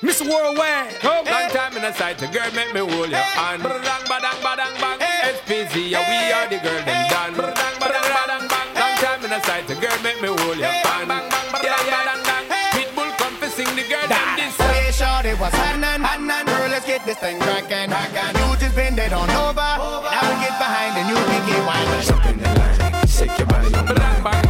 Miss Worldwide. Come hey. long time in the sight, the girl make me hold your hand. Badang, badang, badang, bang. SPZ, yeah, we are the girl, them done. Badang, badang, badang, bang. Long time in the sight, the girl make me hold your hand. Bang, bang, badang, badang, bang. Pitbull confessing the girl, them this. Hey, short, it was Hanan, Hanan. Girl, let's get this thing crackin', crackin'. You just bend it on over. over. And I get behind and you can get windin'. Jump in the line, shake your body, badang, bang.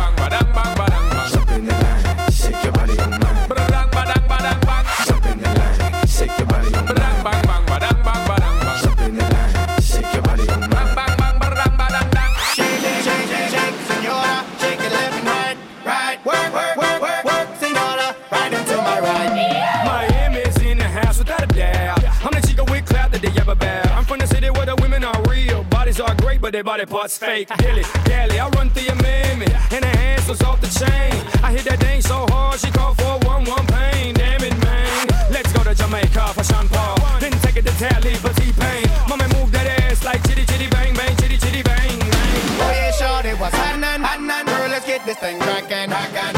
Everybody body parts fake. Dilly, dally, I run through your mammy, and her hands was off the chain. I hit that thing so hard, she called for one one pain. Damn it, man. Let's go to Jamaica for Sean Paul. Then take it to Tally for T-Pain. Mommy move that ass like chitty chitty bang bang, chitty chitty bang bang. Oh yeah, sure, it was happening, happening. Girl, let's get this thing crackin'.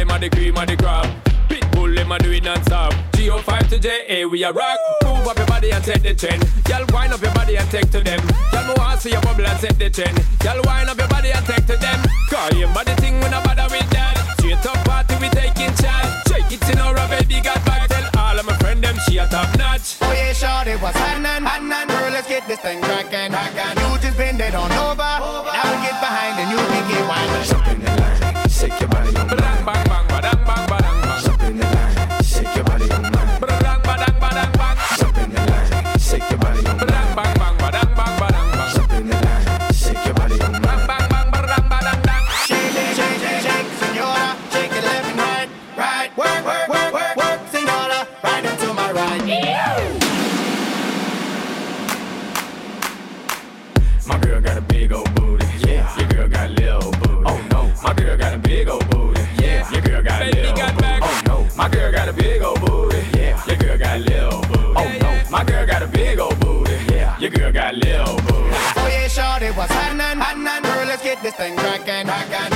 them a the cream of the crop. Pitbull, them a do it non-stop. G05 to JA, we a rock. Move up your body and set the trend. Y'all wind up your body and take to them. Y'all move on, see your bubble and set the trend. Y'all wind up your body and take to them. Call your body thing when I bother with that. Straight up party, we taking charge. Shake it in our baby got back. Tell all of my friend them she a top notch. Oh yeah, shorty, what's happening? Girl, let's get this thing crackin'. You just bend it on over. over. this thing cracking. cracking.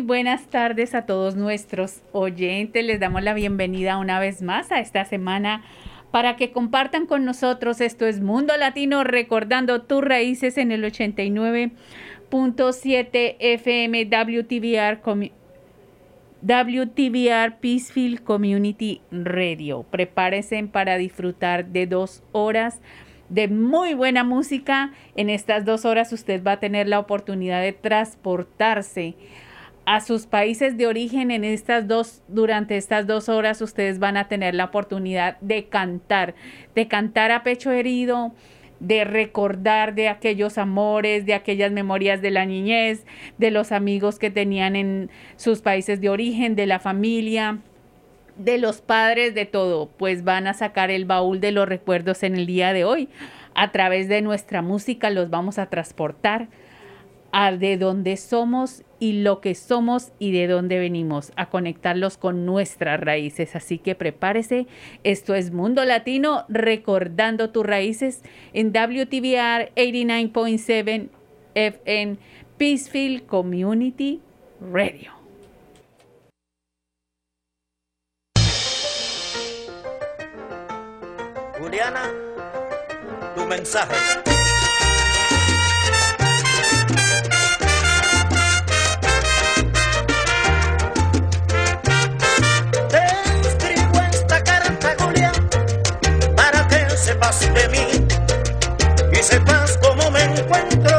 Buenas tardes a todos nuestros oyentes. Les damos la bienvenida una vez más a esta semana para que compartan con nosotros. Esto es Mundo Latino, recordando tus raíces en el 89.7 FM WTVR, WTVR Peacefield Community Radio. Prepárense para disfrutar de dos horas de muy buena música. En estas dos horas usted va a tener la oportunidad de transportarse a sus países de origen en estas dos, durante estas dos horas ustedes van a tener la oportunidad de cantar, de cantar a pecho herido, de recordar de aquellos amores, de aquellas memorias de la niñez, de los amigos que tenían en sus países de origen, de la familia, de los padres, de todo, pues van a sacar el baúl de los recuerdos en el día de hoy. A través de nuestra música los vamos a transportar a de donde somos y lo que somos y de dónde venimos, a conectarlos con nuestras raíces. Así que prepárese, esto es Mundo Latino, recordando tus raíces en WTVR 89.7 FN Peacefield Community Radio. Juliana, tu mensaje. De mí y sepas cómo me encuentro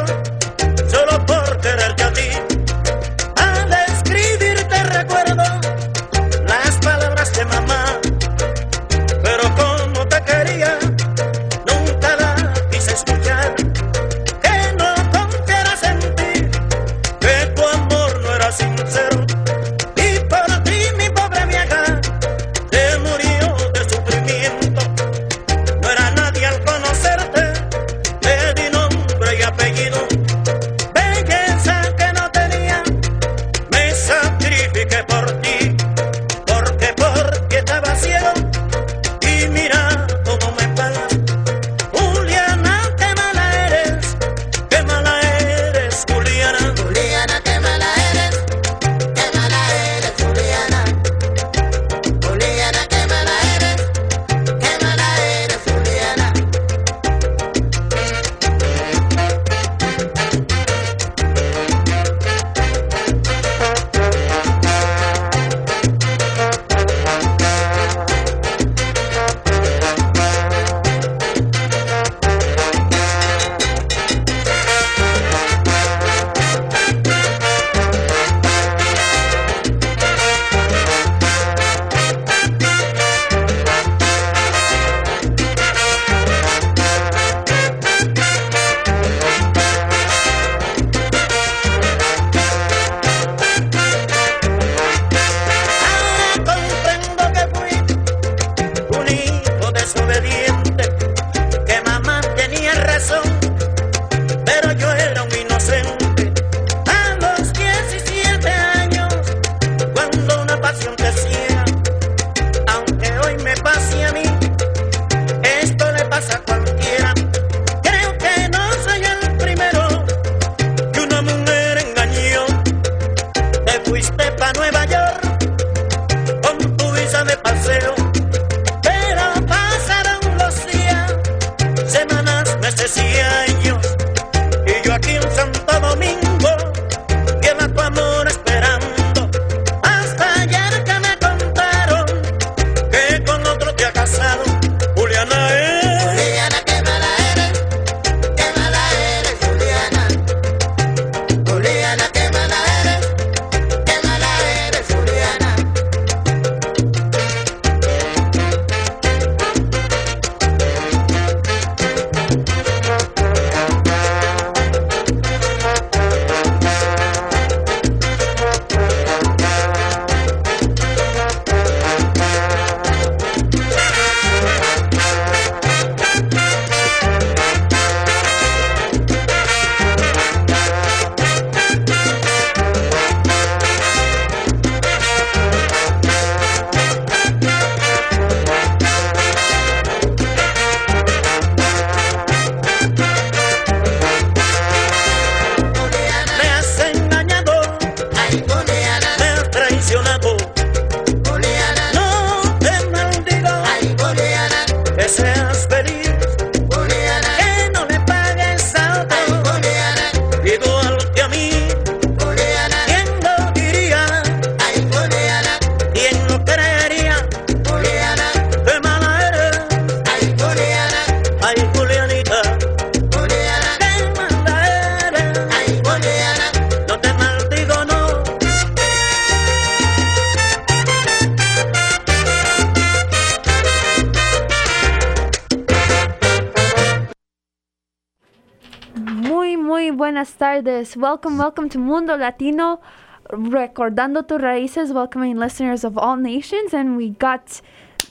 Welcome, welcome to Mundo Latino, recordando tus raíces, welcoming listeners of all nations. And we got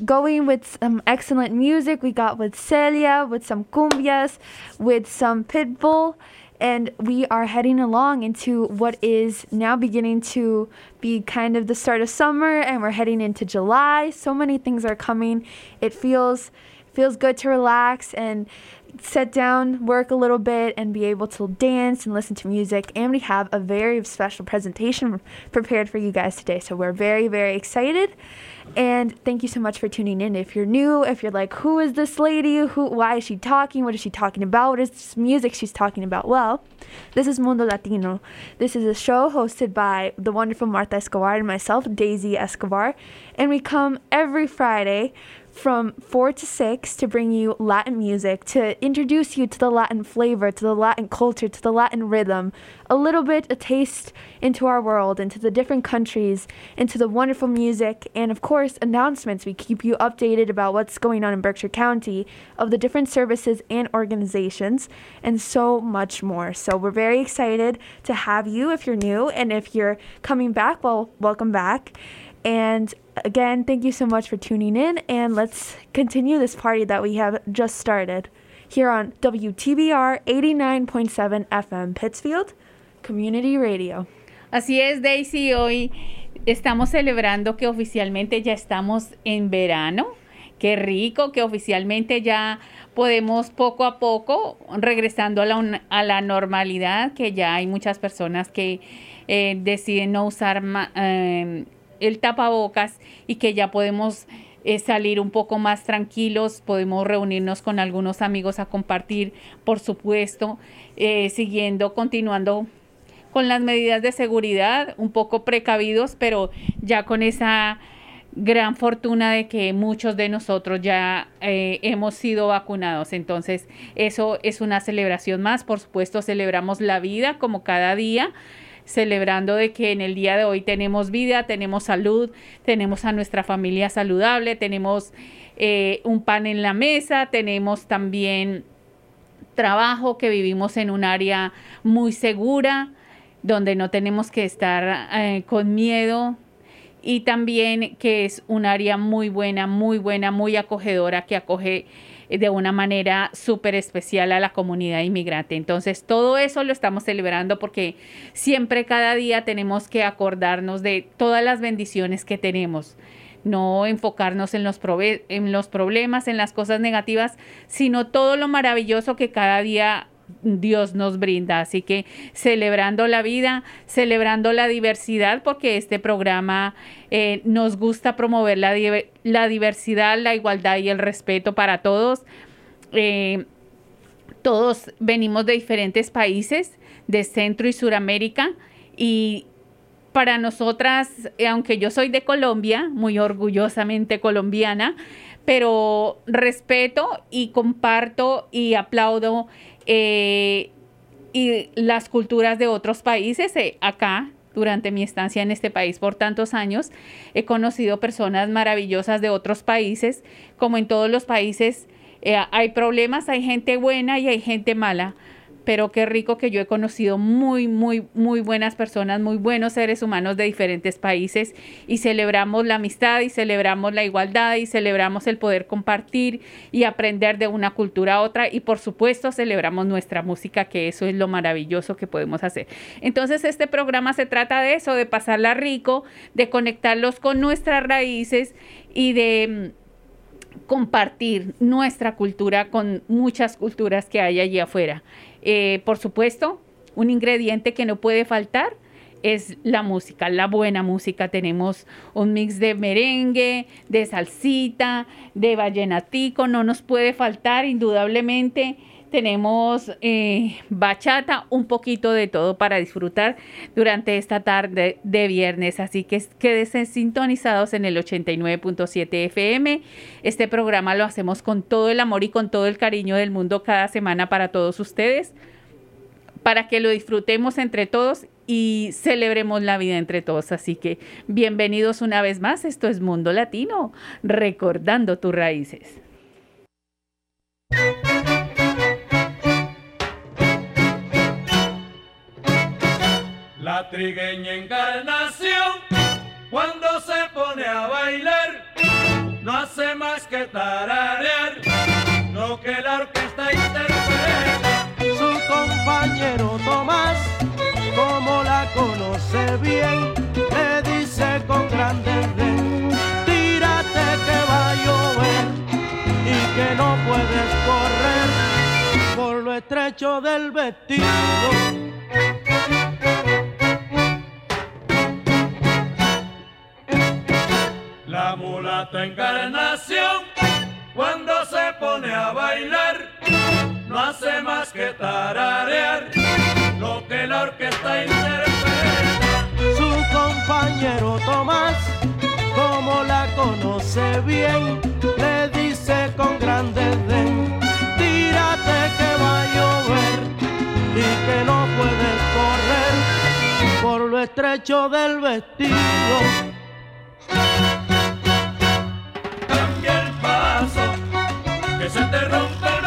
going with some excellent music. We got with Celia, with some cumbias, with some pitbull. And we are heading along into what is now beginning to be kind of the start of summer, and we're heading into July. So many things are coming. It feels feels good to relax and sit down, work a little bit, and be able to dance and listen to music. And we have a very special presentation prepared for you guys today. So we're very, very excited. And thank you so much for tuning in. If you're new, if you're like, who is this lady? Who why is she talking? What is she talking about? What is this music she's talking about? Well, this is Mundo Latino. This is a show hosted by the wonderful Martha Escobar and myself, Daisy Escobar. And we come every Friday from 4 to 6 to bring you Latin music, to introduce you to the Latin flavor, to the Latin culture, to the Latin rhythm, a little bit a taste into our world, into the different countries, into the wonderful music, and of course, announcements. We keep you updated about what's going on in Berkshire County, of the different services and organizations, and so much more. So we're very excited to have you if you're new, and if you're coming back, well, welcome back. And again, thank you so much for tuning in, and let's continue this party that we have just started here on WTBR 89.7 FM Pittsfield Community Radio. Así es, Daisy, hoy estamos celebrando que oficialmente ya estamos en verano. Qué rico que oficialmente ya podemos poco a poco regresando a la, a la normalidad, que ya hay muchas personas que eh, deciden no usar eh, el tapabocas y que ya podemos eh, salir un poco más tranquilos, podemos reunirnos con algunos amigos a compartir, por supuesto, eh, siguiendo, continuando con las medidas de seguridad, un poco precavidos, pero ya con esa gran fortuna de que muchos de nosotros ya eh, hemos sido vacunados. Entonces, eso es una celebración más. Por supuesto, celebramos la vida como cada día celebrando de que en el día de hoy tenemos vida, tenemos salud, tenemos a nuestra familia saludable, tenemos eh, un pan en la mesa, tenemos también trabajo, que vivimos en un área muy segura, donde no tenemos que estar eh, con miedo y también que es un área muy buena, muy buena, muy acogedora, que acoge de una manera súper especial a la comunidad inmigrante. Entonces, todo eso lo estamos celebrando porque siempre, cada día tenemos que acordarnos de todas las bendiciones que tenemos no enfocarnos en los, en los problemas, en las cosas negativas, sino todo lo maravilloso que cada día Dios nos brinda. Así que celebrando la vida, celebrando la diversidad, porque este programa eh, nos gusta promover la, la, diversidad, la igualdad y el respeto para todos. Eh, todos venimos de diferentes países, de Centro y Suramérica, y para nosotras, eh, aunque yo soy de Colombia, muy orgullosamente colombiana, pero respeto y comparto y aplaudo eh, y las culturas de otros países. Eh, acá, durante mi estancia en este país por tantos años, he conocido personas maravillosas de otros países. Como en todos los países, eh, hay problemas, hay gente buena y hay gente mala pero qué rico que yo he conocido muy, muy, muy buenas personas, muy buenos seres humanos de diferentes países y celebramos la amistad y celebramos la igualdad y celebramos el poder compartir y aprender de una cultura a otra y por supuesto celebramos nuestra música, que eso es lo maravilloso que podemos hacer. Entonces este programa se trata de eso, de pasarla rico, de conectarlos con nuestras raíces y de mm, compartir nuestra cultura con muchas culturas que hay allí afuera. Eh, por supuesto, un ingrediente que no puede faltar es la música, la buena música. Tenemos un mix de merengue, de salsita, de vallenatico, no nos puede faltar indudablemente. Tenemos eh, bachata, un poquito de todo para disfrutar durante esta tarde de viernes. Así que quédense sintonizados en el 89.7 FM. Este programa lo hacemos con todo el amor y con todo el cariño del mundo cada semana para todos ustedes, para que lo disfrutemos entre todos y celebremos la vida entre todos. Así que bienvenidos una vez más. Esto es Mundo Latino, recordando tus raíces. La trigueña encarnación, cuando se pone a bailar, no hace más que tararear lo que la orquesta interpreta. Su compañero Tomás, como la conoce bien, le dice con gran desdén, tírate que va a llover y que no puedes correr por lo estrecho del vestido. Mulata encarnación, cuando se pone a bailar, no hace más que tararear lo que la orquesta interpreta. Su compañero Tomás, como la conoce bien, le dice con gran desdén, tírate que va a llover y que no puedes correr por lo estrecho del vestido. Paso, que se te rompe el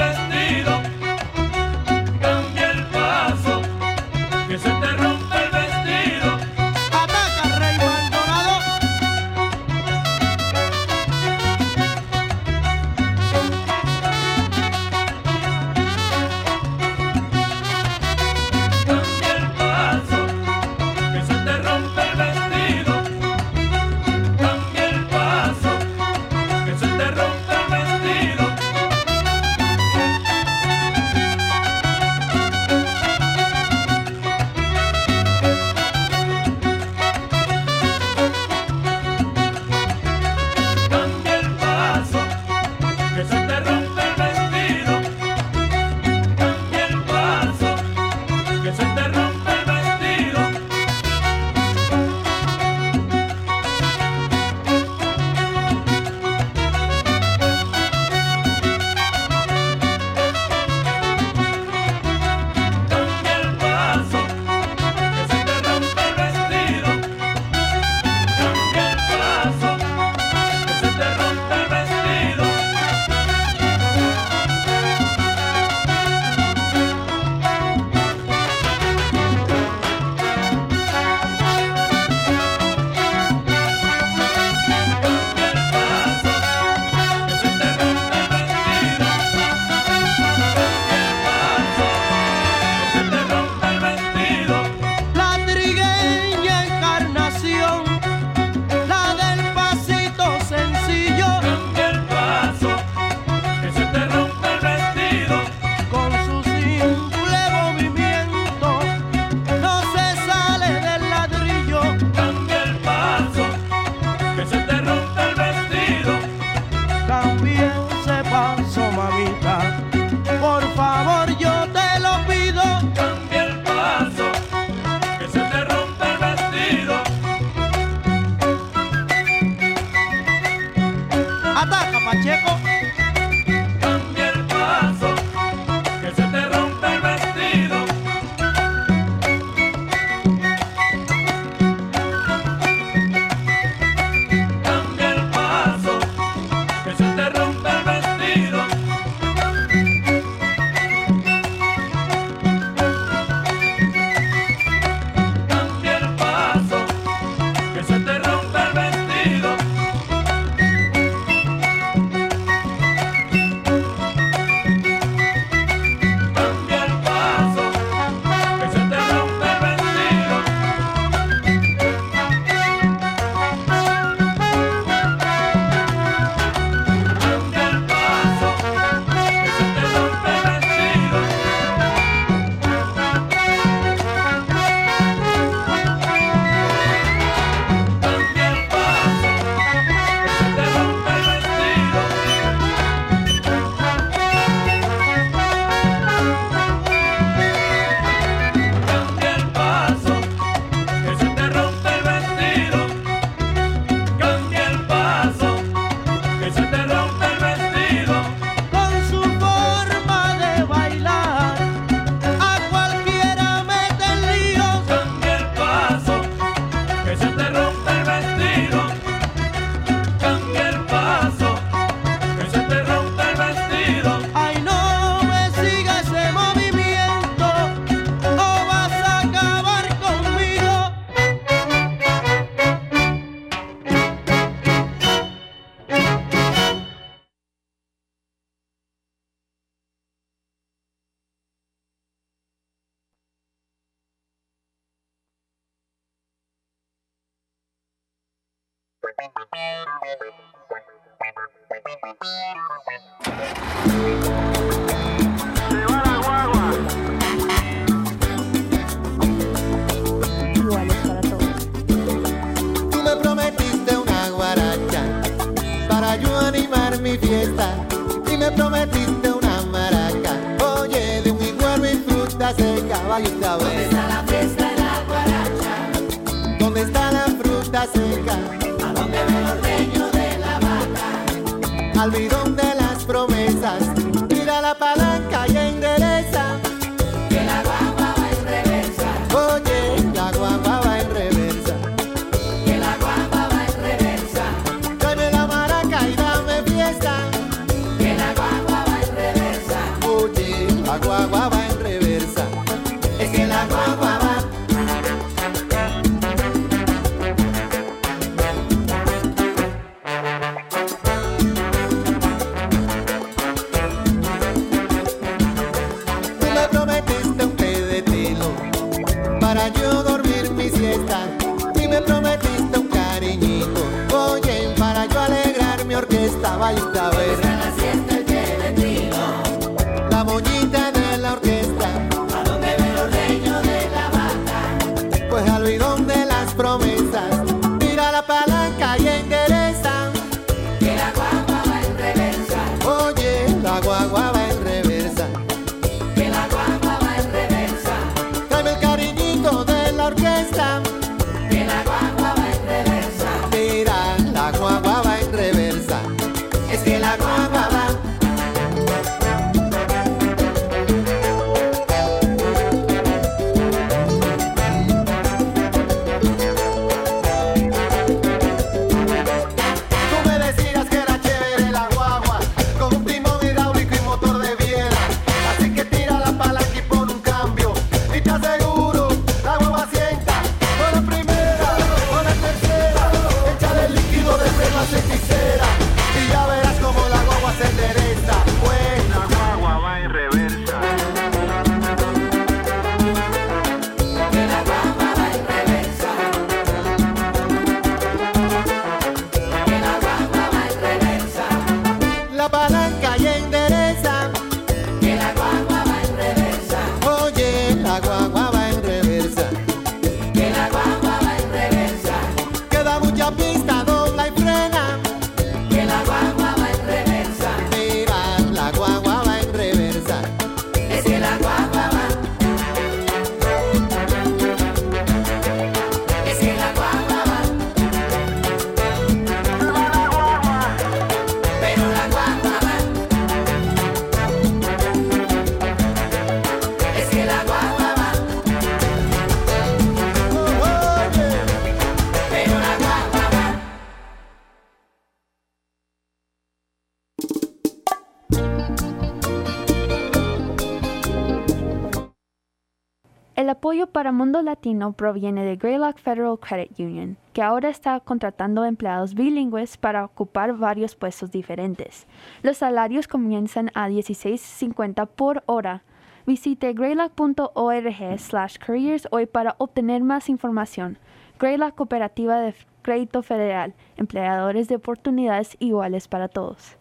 Mundo Latino proviene de Greylock Federal Credit Union, que ahora está contratando empleados bilingües para ocupar varios puestos diferentes. Los salarios comienzan a $16.50 por hora. Visite greylock.org slash careers hoy para obtener más información. Greylock Cooperativa de Crédito Federal, empleadores de oportunidades iguales para todos.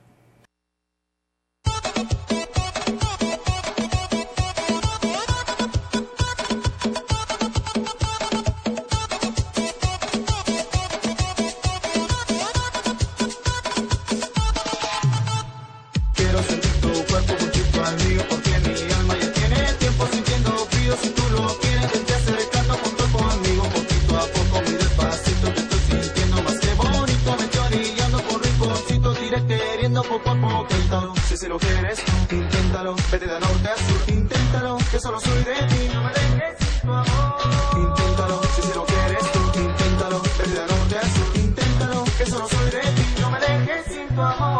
poco si si lo quieres, inténtalo, vete de norte a sur, inténtalo, que solo soy de ti, no me dejes sin tu amor, inténtalo, si si lo quieres, tú, inténtalo, vete de norte a sur, inténtalo, que solo soy de ti, no me dejes sin tu amor.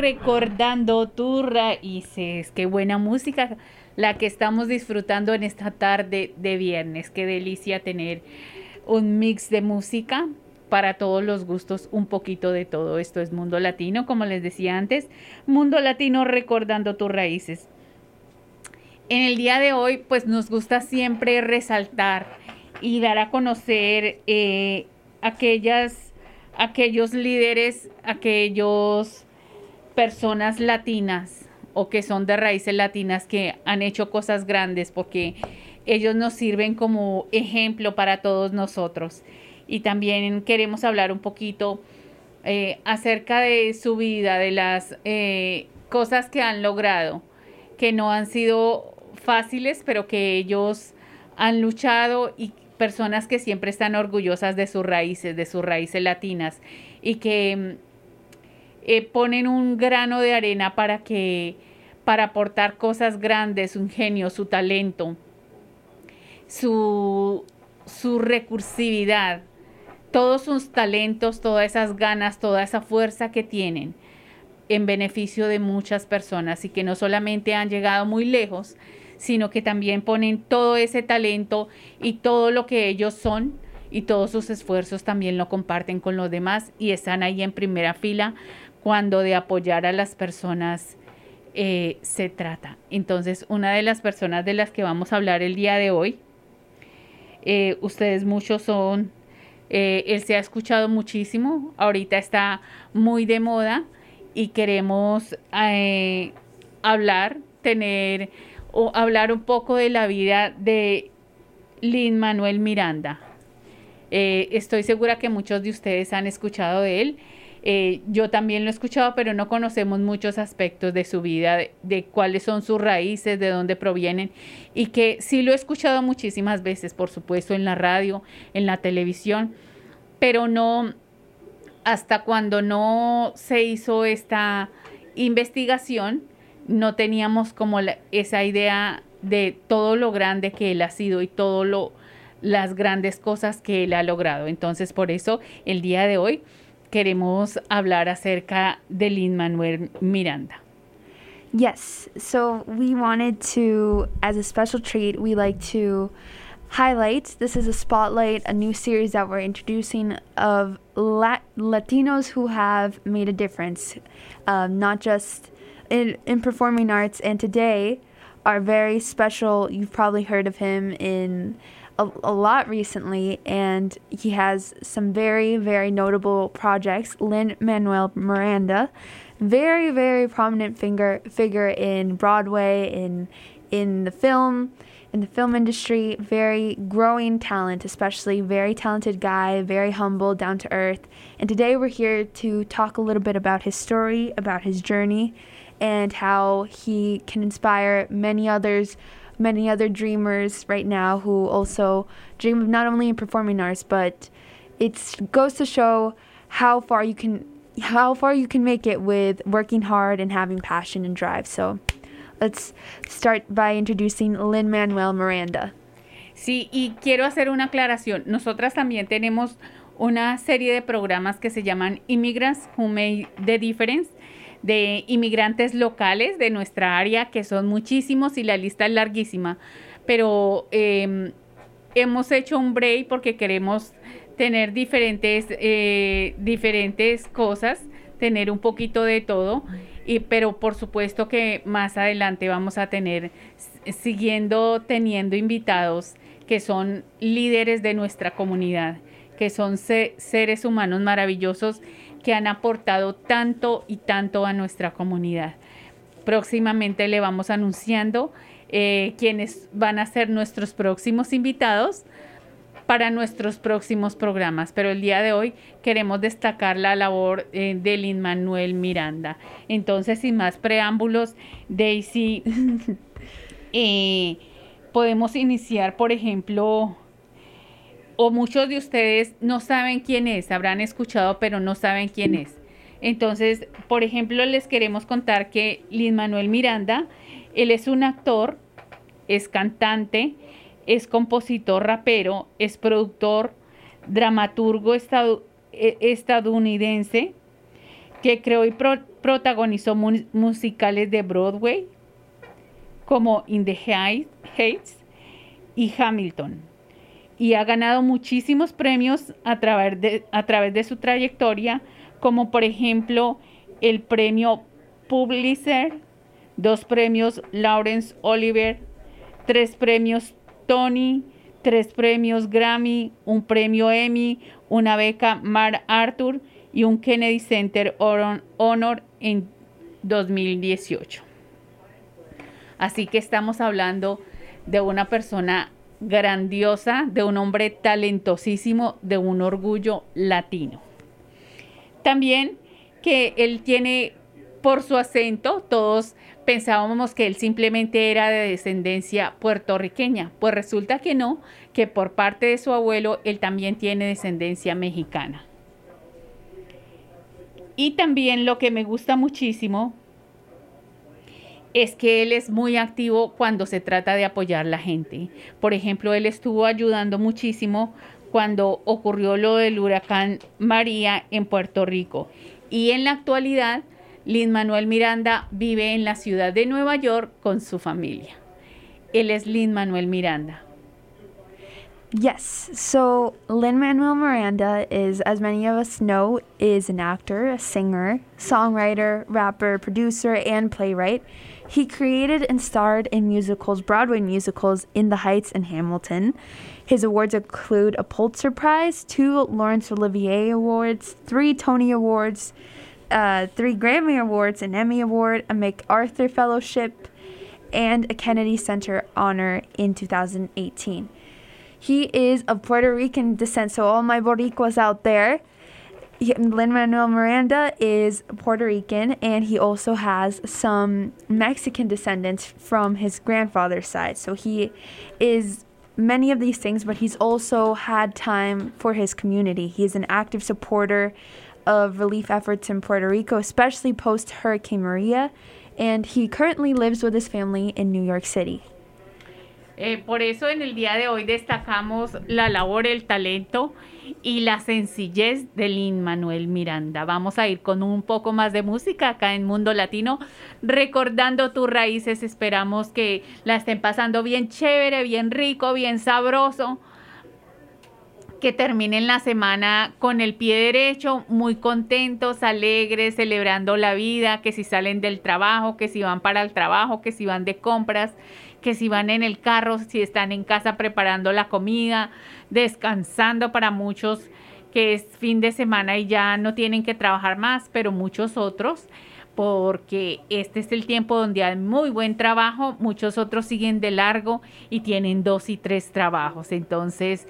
Recordando tus raíces. Qué buena música la que estamos disfrutando en esta tarde de viernes. Qué delicia tener un mix de música para todos los gustos, un poquito de todo. Esto es Mundo Latino, como les decía antes. Mundo Latino recordando tus raíces. En el día de hoy, pues nos gusta siempre resaltar y dar a conocer eh, aquellas, aquellos líderes, aquellos personas latinas o que son de raíces latinas que han hecho cosas grandes porque ellos nos sirven como ejemplo para todos nosotros. Y también queremos hablar un poquito eh, acerca de su vida, de las eh, cosas que han logrado, que no han sido fáciles, pero que ellos han luchado y personas que siempre están orgullosas de sus raíces, de sus raíces latinas y que mm, eh, ponen un grano de arena para que para aportar cosas grandes, su ingenio, su talento, su, su recursividad, todos sus talentos, todas esas ganas, toda esa fuerza que tienen en beneficio de muchas personas y que no solamente han llegado muy lejos, sino que también ponen todo ese talento y todo lo que ellos son y todos sus esfuerzos también lo comparten con los demás y están ahí en primera fila cuando de apoyar a las personas eh, se trata. Entonces, una de las personas de las que vamos a hablar el día de hoy, eh, ustedes muchos son, eh, él se ha escuchado muchísimo, ahorita está muy de moda y queremos hablar, tener o hablar un poco de la vida de Lin Manuel Miranda. Estoy segura que muchos de ustedes han escuchado de él. Eh, yo también lo he escuchado, pero no conocemos muchos aspectos de su vida, de, cuáles son sus raíces, de dónde provienen, y que sí lo he escuchado muchísimas veces, por supuesto, en la radio, en la televisión, pero no hasta cuando no se hizo esta investigación, no teníamos como la- esa idea de todo lo grande que él ha sido y todo lo las grandes cosas que él ha logrado. Entonces, por eso el día de hoy queremos hablar acerca de Lin Manuel Miranda. Yes. So we wanted to, as a special treat, we like to highlight. This is a spotlight, a new series that we're introducing of Lat- Latinos who have made a difference, um, not just in, in performing arts. And today, our very special, you've probably heard of him in a, a lot recently, and he has some very, very notable projects. Lin Manuel Miranda, very, very prominent finger, figure in Broadway, in in the film, in the film industry, very growing talent, especially very talented guy, very humble, down to earth. And today we're here to talk a little bit about his story, about his journey, and how he can inspire many others, many other dreamers right now who also dream of not only performing arts, but it goes to show how far you can how far you can make it with working hard and having passion and drive. So let's start by introducing Lin Manuel Miranda. Sí, y quiero hacer una aclaración. Nosotras también tenemos una serie de programas que se llaman Immigrants Who Made the Difference de inmigrantes locales de nuestra área, que son muchísimos y la lista es larguísima. Pero eh, hemos hecho un break porque queremos tener diferentes, eh, diferentes cosas, tener un poquito de todo. Y, pero por supuesto que más adelante vamos a tener, siguiendo teniendo invitados que son líderes de nuestra comunidad, que son se- seres humanos maravillosos que han aportado tanto y tanto a nuestra comunidad. Próximamente le vamos anunciando eh, quiénes van a ser nuestros próximos invitados para nuestros próximos programas, pero el día de hoy queremos destacar la labor eh, de Lin Manuel Miranda. Entonces, sin más preámbulos, Daisy, eh, podemos iniciar, por ejemplo, o muchos de ustedes no saben quién es, habrán escuchado, pero no saben quién es. Entonces, por ejemplo, les queremos contar que Lin Manuel Miranda, él es un actor, es cantante, es compositor rapero, es productor, dramaturgo eh, estadounidense que creó y pro- protagonizó mu- musicales de Broadway como In the Hei- Heights y Hamilton. Y ha ganado muchísimos premios a través de, a través de su trayectoria, como por ejemplo el premio Pulitzer, dos premios Lawrence Oliver, tres premios Tony, tres premios Grammy, un premio Emmy, una beca Mar Arthur y un Kennedy Center Honor- Honor en 2018. Así que estamos hablando de una persona grandiosa, de un hombre talentosísimo, de un orgullo latino. También que él tiene por su acento, todos pensábamos que él simplemente era de descendencia puertorriqueña, pues resulta que no, que por parte de su abuelo él también tiene descendencia mexicana. Y también lo que me gusta muchísimo es que él es muy activo cuando se trata de apoyar la gente. Por ejemplo, él estuvo ayudando muchísimo cuando ocurrió lo del huracán María en Puerto Rico. Y en la actualidad, Lin Manuel Miranda vive en la ciudad de Nueva York con su familia. Él es Lin Manuel Miranda. Yes. So Lin Manuel Miranda is, as many of us know, is an actor, a singer, songwriter, rapper, producer, and playwright. He created and starred in musicals, Broadway musicals, In the Heights and Hamilton. His awards include a Pulitzer Prize, two Laurence Olivier Awards, three Tony Awards, uh, three Grammy Awards, an Emmy Award, a MacArthur Fellowship, and a Kennedy Center honor in 2018. He is of Puerto Rican descent, so all my Boricuas out there. Lin Manuel Miranda is Puerto Rican, and he also has some Mexican descendants from his grandfather's side. So he is many of these things, but he's also had time for his community. He's an active supporter of relief efforts in Puerto Rico, especially post Hurricane Maria, and he currently lives with his family in New York City. Eh, por eso en el día de hoy destacamos la labor, el talento y la sencillez de Lin Manuel Miranda. Vamos a ir con un poco más de música acá en Mundo Latino, recordando tus raíces. Esperamos que la estén pasando bien chévere, bien rico, bien sabroso. Que terminen la semana con el pie derecho, muy contentos, alegres, celebrando la vida, que si salen del trabajo, que si van para el trabajo, que si van de compras, que si van en el carro, si están en casa preparando la comida, descansando para muchos que es fin de semana y ya no tienen que trabajar más, pero muchos otros, porque este es el tiempo donde hay muy buen trabajo, muchos otros siguen de largo y tienen dos y tres trabajos. Entonces,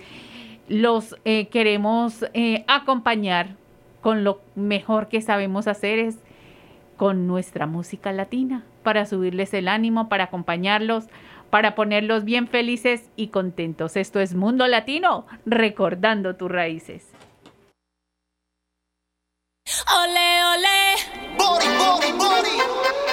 los eh, queremos eh, acompañar con lo mejor que sabemos hacer es con nuestra música latina para subirles el ánimo, para acompañarlos, para ponerlos bien felices y contentos. Esto es Mundo Latino, recordando tus raíces. Ole, ole. Body, body, body.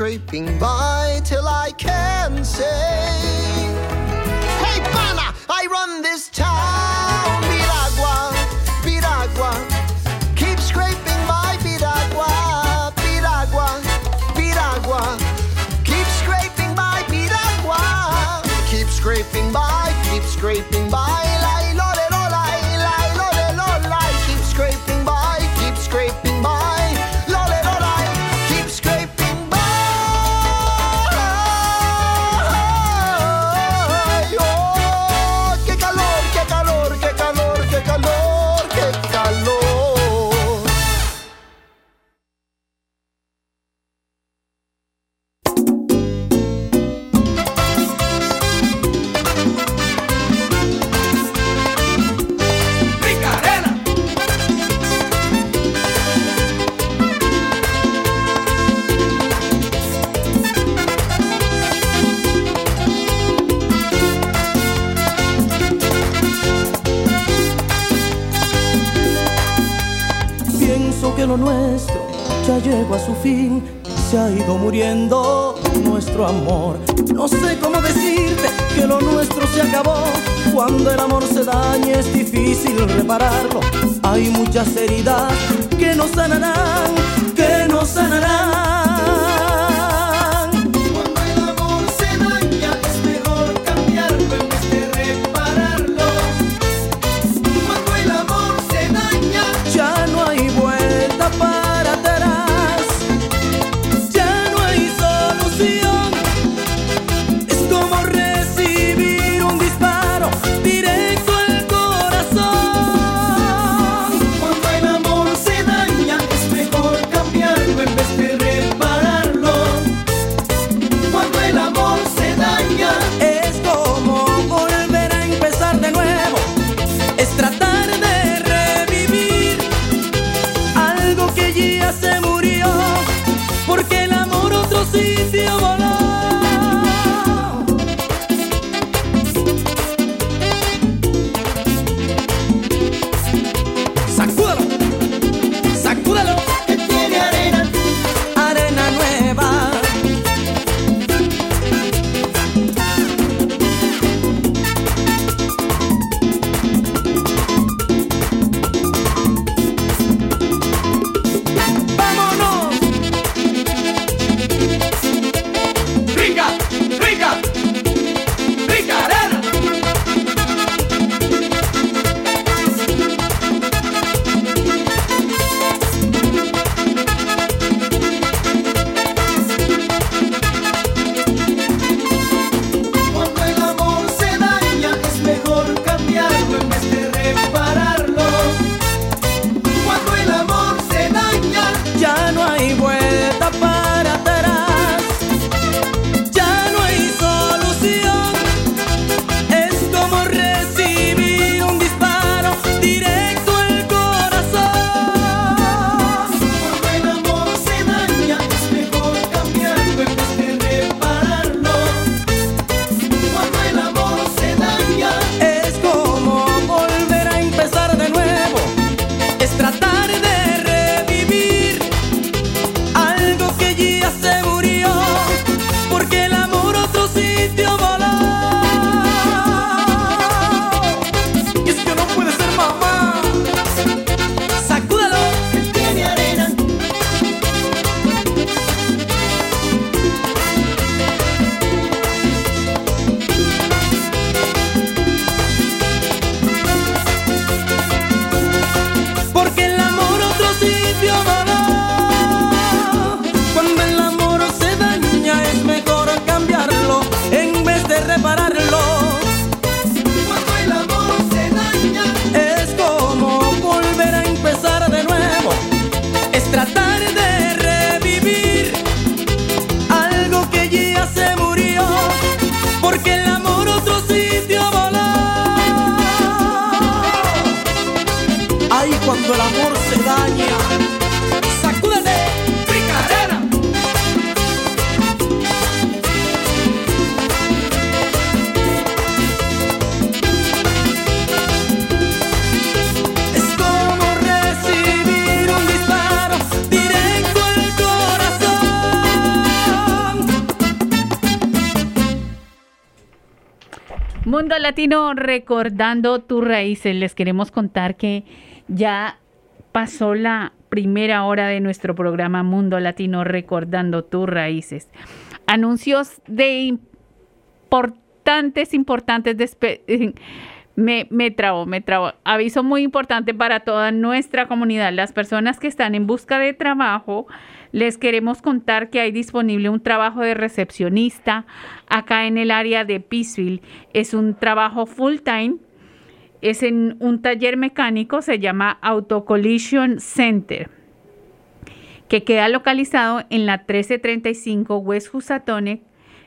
Scraping by muriendo nuestro amor. No sé cómo decirte que lo nuestro se acabó. Cuando el amor se daña es difícil repararlo. Hay muchas heridas que no sanarán, que no sanarán. Mundo Latino recordando tus raíces. Les queremos contar que ya pasó la primera hora de nuestro programa Mundo Latino recordando tus raíces. Anuncios de importantes, importantes Me, me trabo, me trabo. Aviso muy importante para toda nuestra comunidad. Las personas que están en busca de trabajo, les queremos contar que hay disponible un trabajo de recepcionista acá en el área de Peaceville. Es un trabajo full time. Es en un taller mecánico, se llama Auto Collision Center, que queda localizado en la 1335 West Housatonic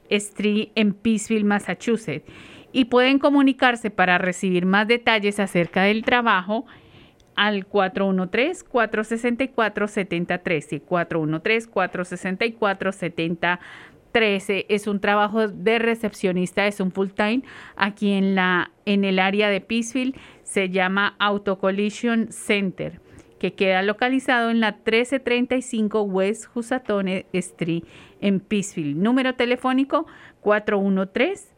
Street en Peaceville, Massachusetts. Y pueden comunicarse para recibir más detalles acerca del trabajo al 413-464-7013. 413-464-7013 es un trabajo de recepcionista, es un full time aquí en, la, en el área de Peaceville. Se llama Auto Collision Center que queda localizado en la 1335 West Husatone Street en Peaceville. Número telefónico 413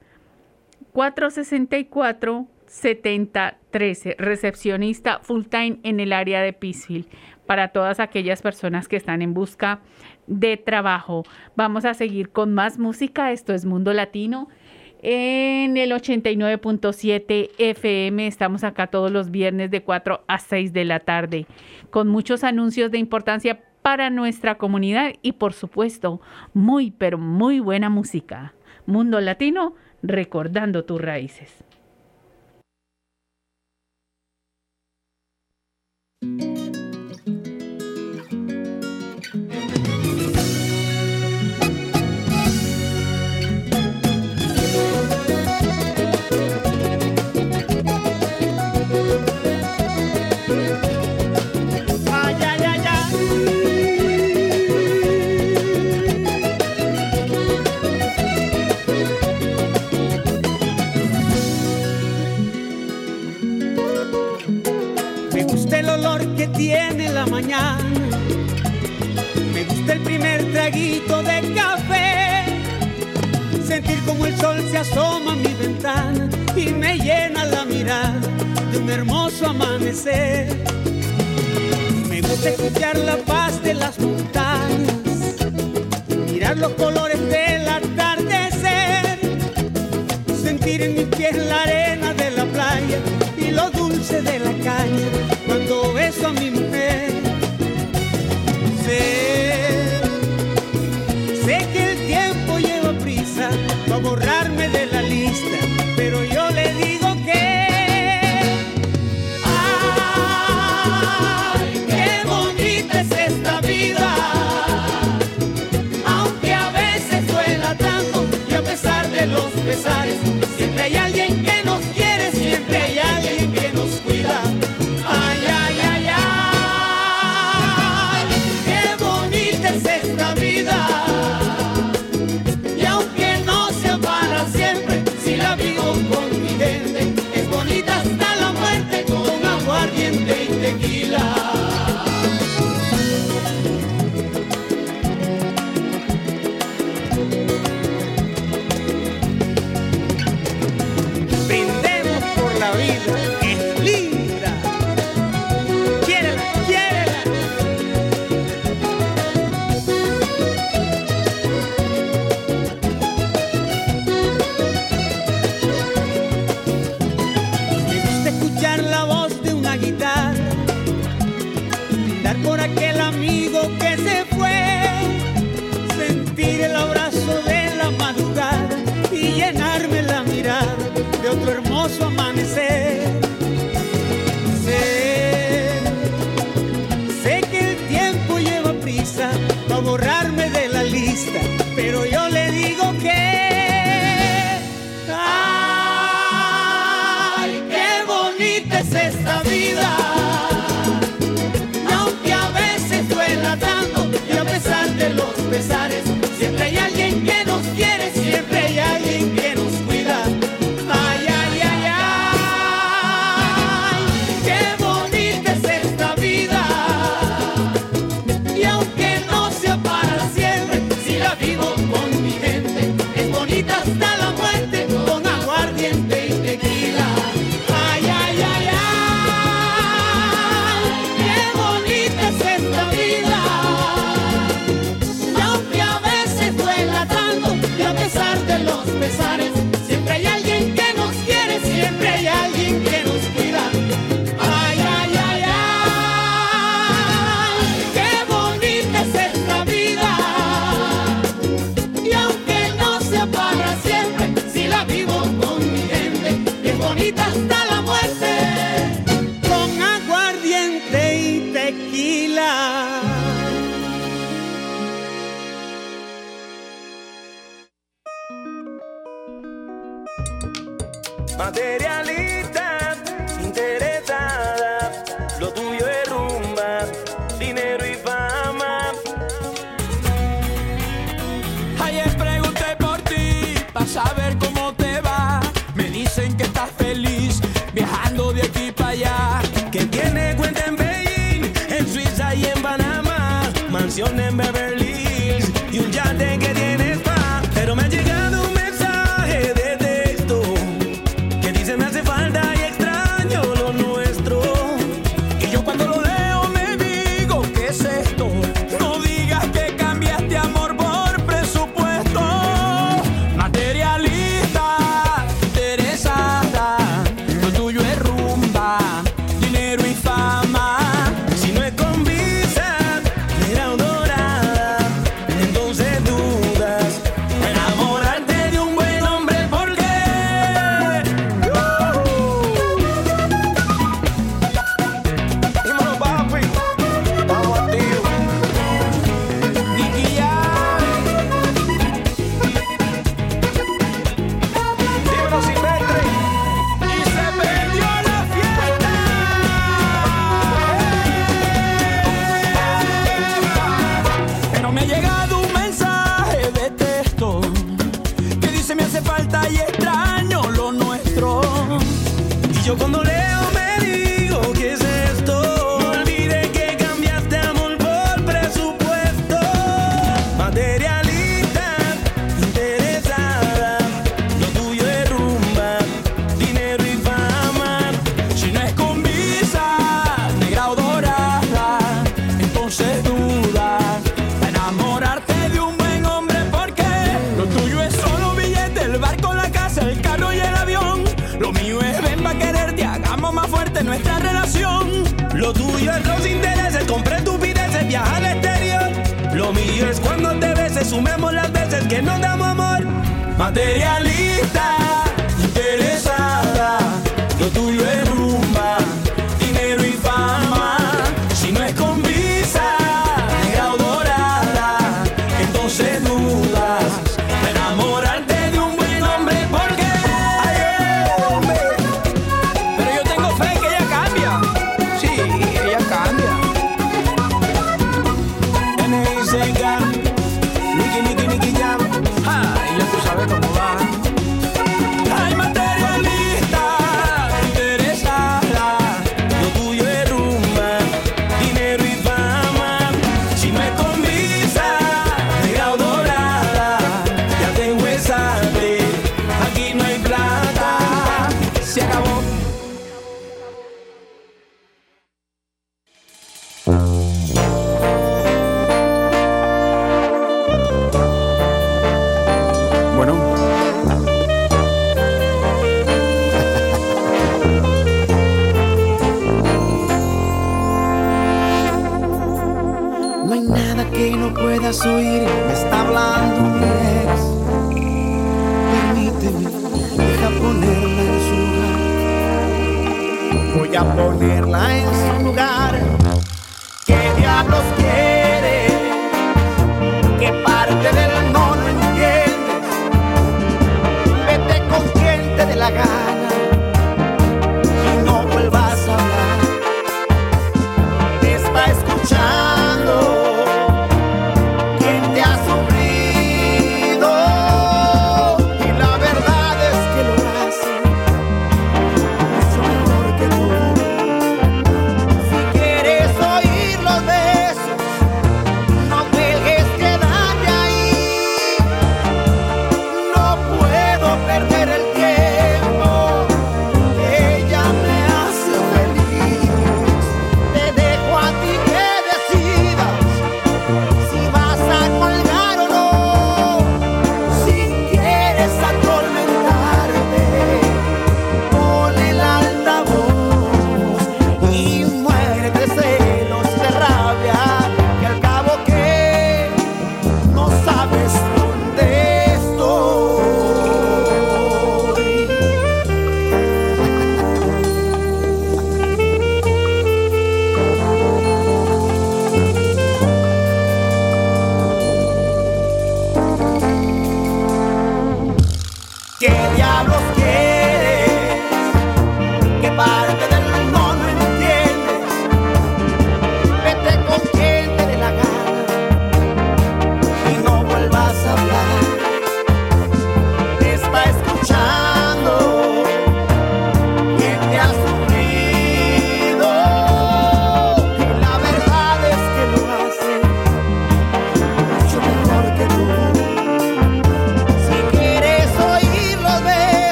464 7013. Recepcionista full time en el área de Peaceville para todas aquellas personas que están en busca de trabajo. Vamos a seguir con más música. Esto es Mundo Latino. En el 89.7 FM estamos acá todos los viernes de 4 a 6 de la tarde con muchos anuncios de importancia para nuestra comunidad y por supuesto muy pero muy buena música. Mundo Latino recordando tus raíces. Ay, tiene la mañana. Me gusta el primer traguito de café. Sentir como el sol se asoma a mi ventana y me llena la mirada de un hermoso amanecer. Me gusta escuchar la paz de las montañas, mirar los colores del atardecer, sentir en mis pies la arena de la playa y lo dulce de la caña pesares, siempre hay alguien que nos quiere, siempre hay alguien que nos cuida. ¡Ay, ay, ay, ay! ¡Qué bonita es esta vida! Y aunque no sea para siempre, si la vivo con mi gente, es bonita hasta la muerte con aguardiente y tequila.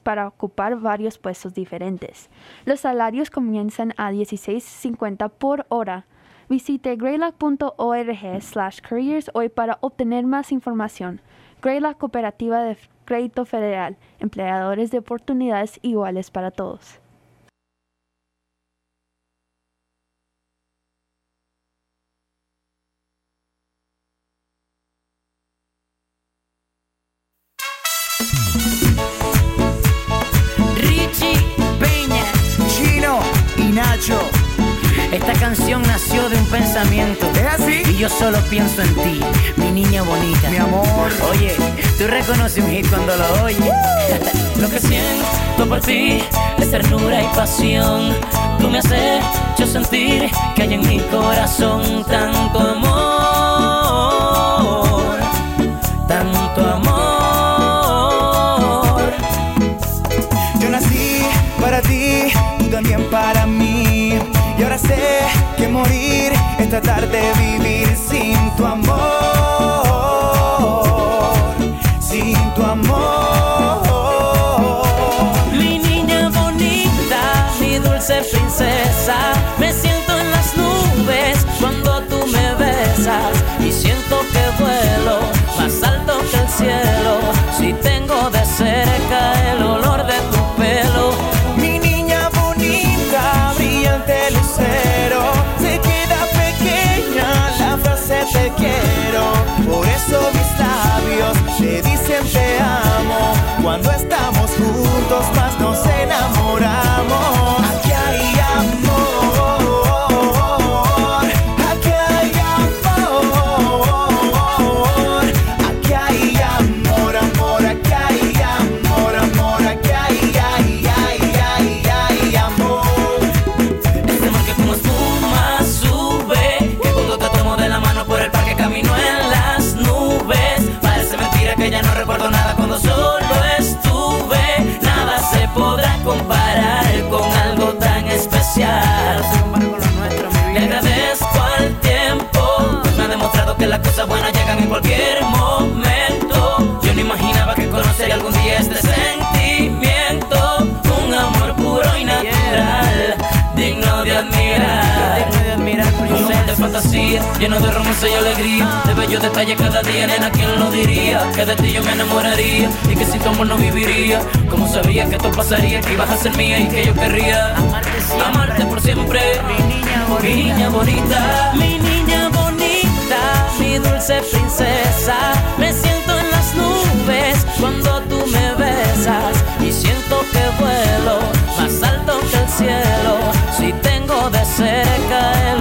Para ocupar varios puestos diferentes. Los salarios comienzan a 16.50 por hora. Visite greylock.org slash careers hoy para obtener más información. Greylock Cooperativa de Crédito Federal, empleadores de oportunidades iguales para todos. Nacho. Esta canción nació de un pensamiento. ¿Es así? Y yo solo pienso en ti, mi niña bonita. Mi amor. Oye, tú reconoces un hit cuando lo oyes. Lo que siento por ti es ternura y pasión. Tú me has hecho sentir que hay en mi corazón tanto amor, tanto amor. Tratar de vivir sin tu amor. Lleno de romance y alegría, de bellos detalles cada día, nena, ¿quién lo diría? Que de ti yo me enamoraría y que sin tu amor no viviría. Como sabía que esto pasaría, que ibas a ser mía y que yo querría amarte por siempre. Mi niña bonita, mi niña bonita, mi niña bonita, mi dulce princesa. Me siento en las nubes cuando tú me besas y siento que vuelo más alto que el cielo. Si tengo de cerca el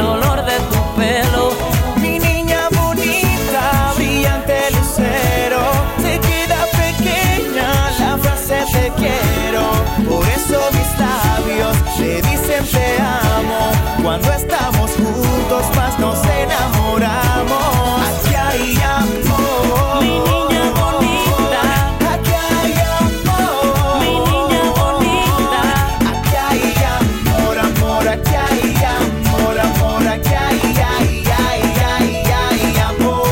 Cuando estamos juntos más nos enamoramos. Aquí hay amor. Mi niña bonita, aquí hay amor. Mi niña bonita, aquí hay amor, amor, aquí hay amor, amor, aquí hay, ay, ay, ay, ay, amor.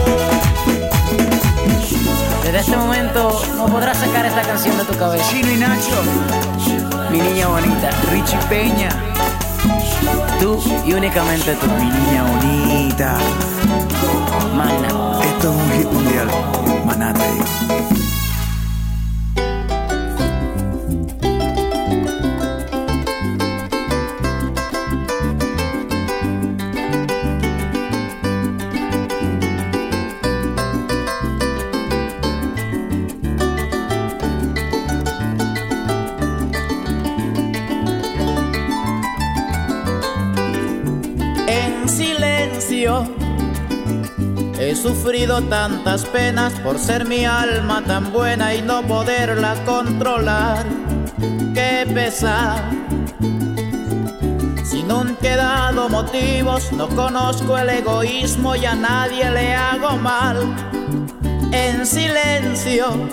Desde este momento no podrás sacar esta canción de tu cabeza. Chino y Nacho, mi niña bonita, Richie Peña. Tú y únicamente tú. Mi niña bonita. Mana. Esto es un hit sufrido tantas penas por ser mi alma tan buena y no poderla controlar. Qué pesar. Si nunca he dado motivos, no conozco el egoísmo y a nadie le hago mal. En silencio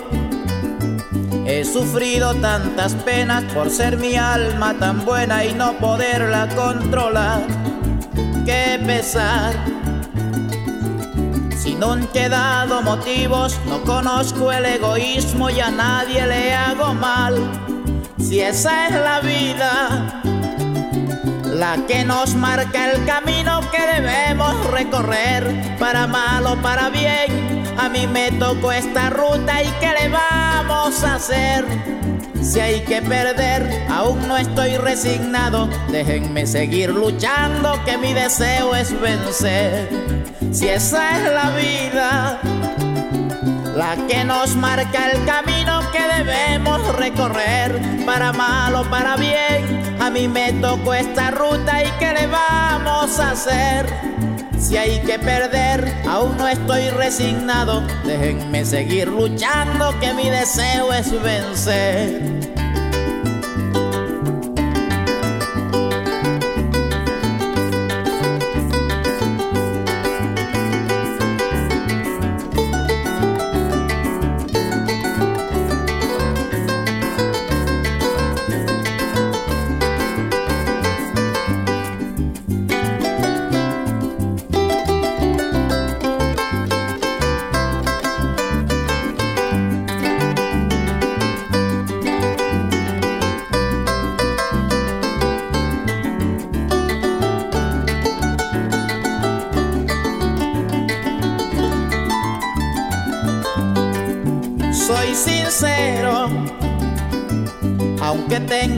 he sufrido tantas penas por ser mi alma tan buena y no poderla controlar qué pesar. Si Si nunca he dado motivos, no conozco el egoísmo y a nadie le hago mal. Si esa es la vida, la que nos marca el camino que debemos recorrer, para mal o para bien. A mí me tocó esta ruta y ¿qué le vamos a hacer? Si hay que perder, aún no estoy resignado. Déjenme seguir luchando, que mi deseo es vencer. Si esa es la vida, la que nos marca el camino que debemos recorrer, para mal o para bien. A mí me tocó esta ruta y ¿qué le vamos a hacer? Si hay que perder, aún no estoy resignado. Déjenme seguir luchando, que mi deseo es vencer.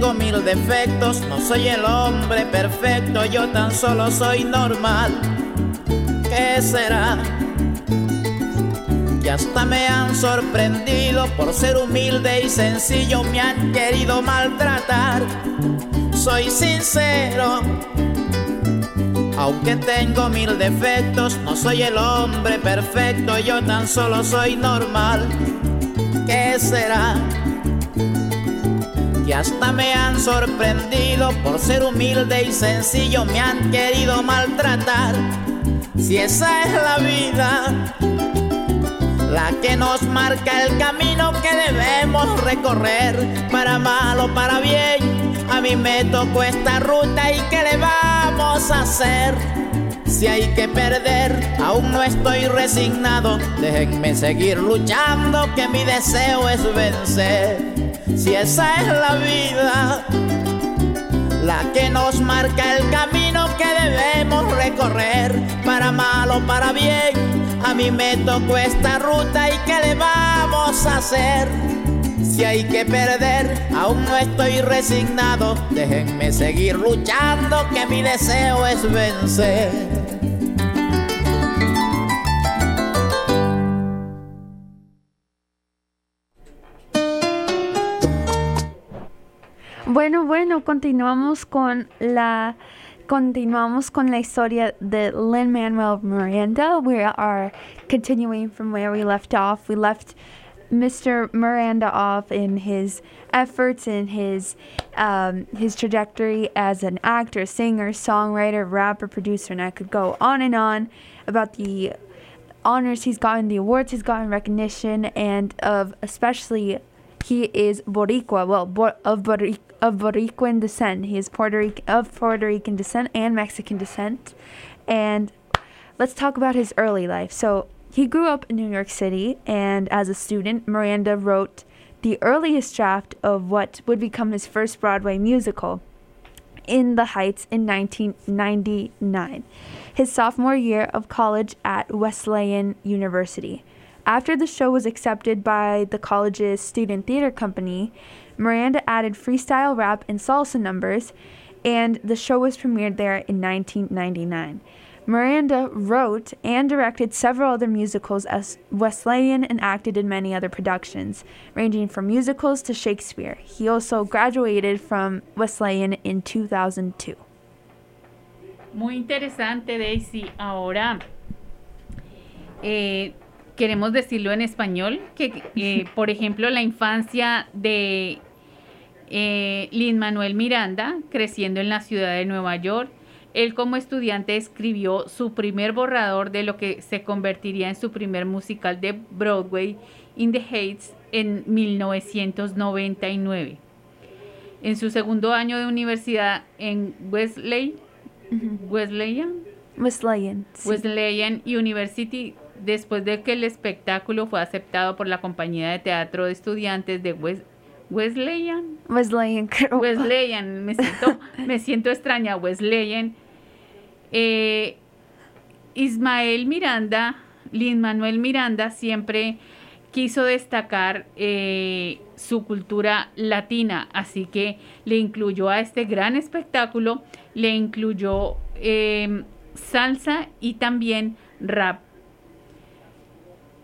Tengo mil defectos, no soy el hombre perfecto, yo tan solo soy normal. ¿Qué será? Y hasta me han sorprendido por ser humilde y sencillo, me han querido maltratar. Soy sincero, aunque tengo mil defectos, no soy el hombre perfecto, yo tan solo soy normal. ¿Qué será? Y hasta me han sorprendido por ser humilde y sencillo, me han querido maltratar. Si esa es la vida, la que nos marca el camino que debemos recorrer, para mal o para bien. A mí me tocó esta ruta y ¿qué le vamos a hacer? Si hay que perder, aún no estoy resignado. Déjenme seguir luchando, que mi deseo es vencer. Si esa es la vida, la que nos marca el camino que debemos recorrer, para mal o para bien. A mí me tocó esta ruta y ¿qué le vamos a hacer? Si hay que perder, aún no estoy resignado. Déjenme seguir luchando, que mi deseo es vencer. Bueno, bueno, continuamos con la continuamos con la historia de Lin Manuel Miranda. We are continuing from where we left off. We left Mr. Miranda off in his efforts in his um, his trajectory as an actor, singer, songwriter, rapper, producer, and I could go on and on about the honors he's gotten, the awards he's gotten, recognition, and of especially he is Boricua, well, of Boric- of Boricuan descent. He is Puerto Rican of Puerto Rican descent and Mexican descent. And let's talk about his early life. So he grew up in New York City, and as a student, Miranda wrote the earliest draft of what would become his first Broadway musical, In the Heights, in 1999, his sophomore year of college at Wesleyan University. After the show was accepted by the college's student theater company, Miranda added freestyle rap and salsa numbers, and the show was premiered there in 1999. Miranda wrote and directed several other musicals as Wesleyan and acted in many other productions, ranging from musicals to Shakespeare. He also graduated from Wesleyan in 2002. Muy interesante, Daisy. Ahora, eh, queremos decirlo en español, que eh, por ejemplo la infancia de eh, Lin Manuel Miranda, creciendo en la ciudad de Nueva York, él como estudiante escribió su primer borrador de lo que se convertiría en su primer musical de Broadway, In the Heights, en 1999. En su segundo año de universidad en Wesley, Wesleyan, Wesleyan. sí. Wesleyan University después de que el espectáculo fue aceptado por la compañía de teatro de estudiantes de Wes- Wesleyan. Wesleyan, creo. Wesleyan, me siento, me siento extraña, Wesleyan. Eh, Ismael Miranda, Lin Manuel Miranda, siempre quiso destacar eh, su cultura latina, así que le incluyó a este gran espectáculo, le incluyó eh, salsa y también rap.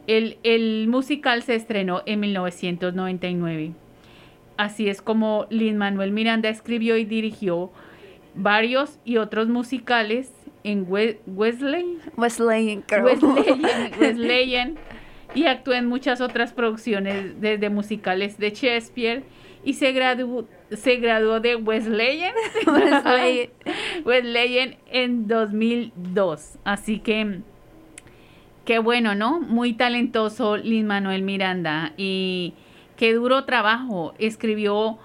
El, el musical se estrenó en 1999. Así es como Lin Manuel Miranda escribió y dirigió varios y otros musicales en We- Wesley, Wesleyan. Wesleyan, Wesleyan, y actuó en muchas otras producciones desde musicales de Shakespeare y se graduó, se graduó de Wesleyan, Wesleyan. Wesleyan en 2002. Así que qué bueno, ¿no? Muy talentoso Lin Manuel Miranda y qué duro trabajo. Escribió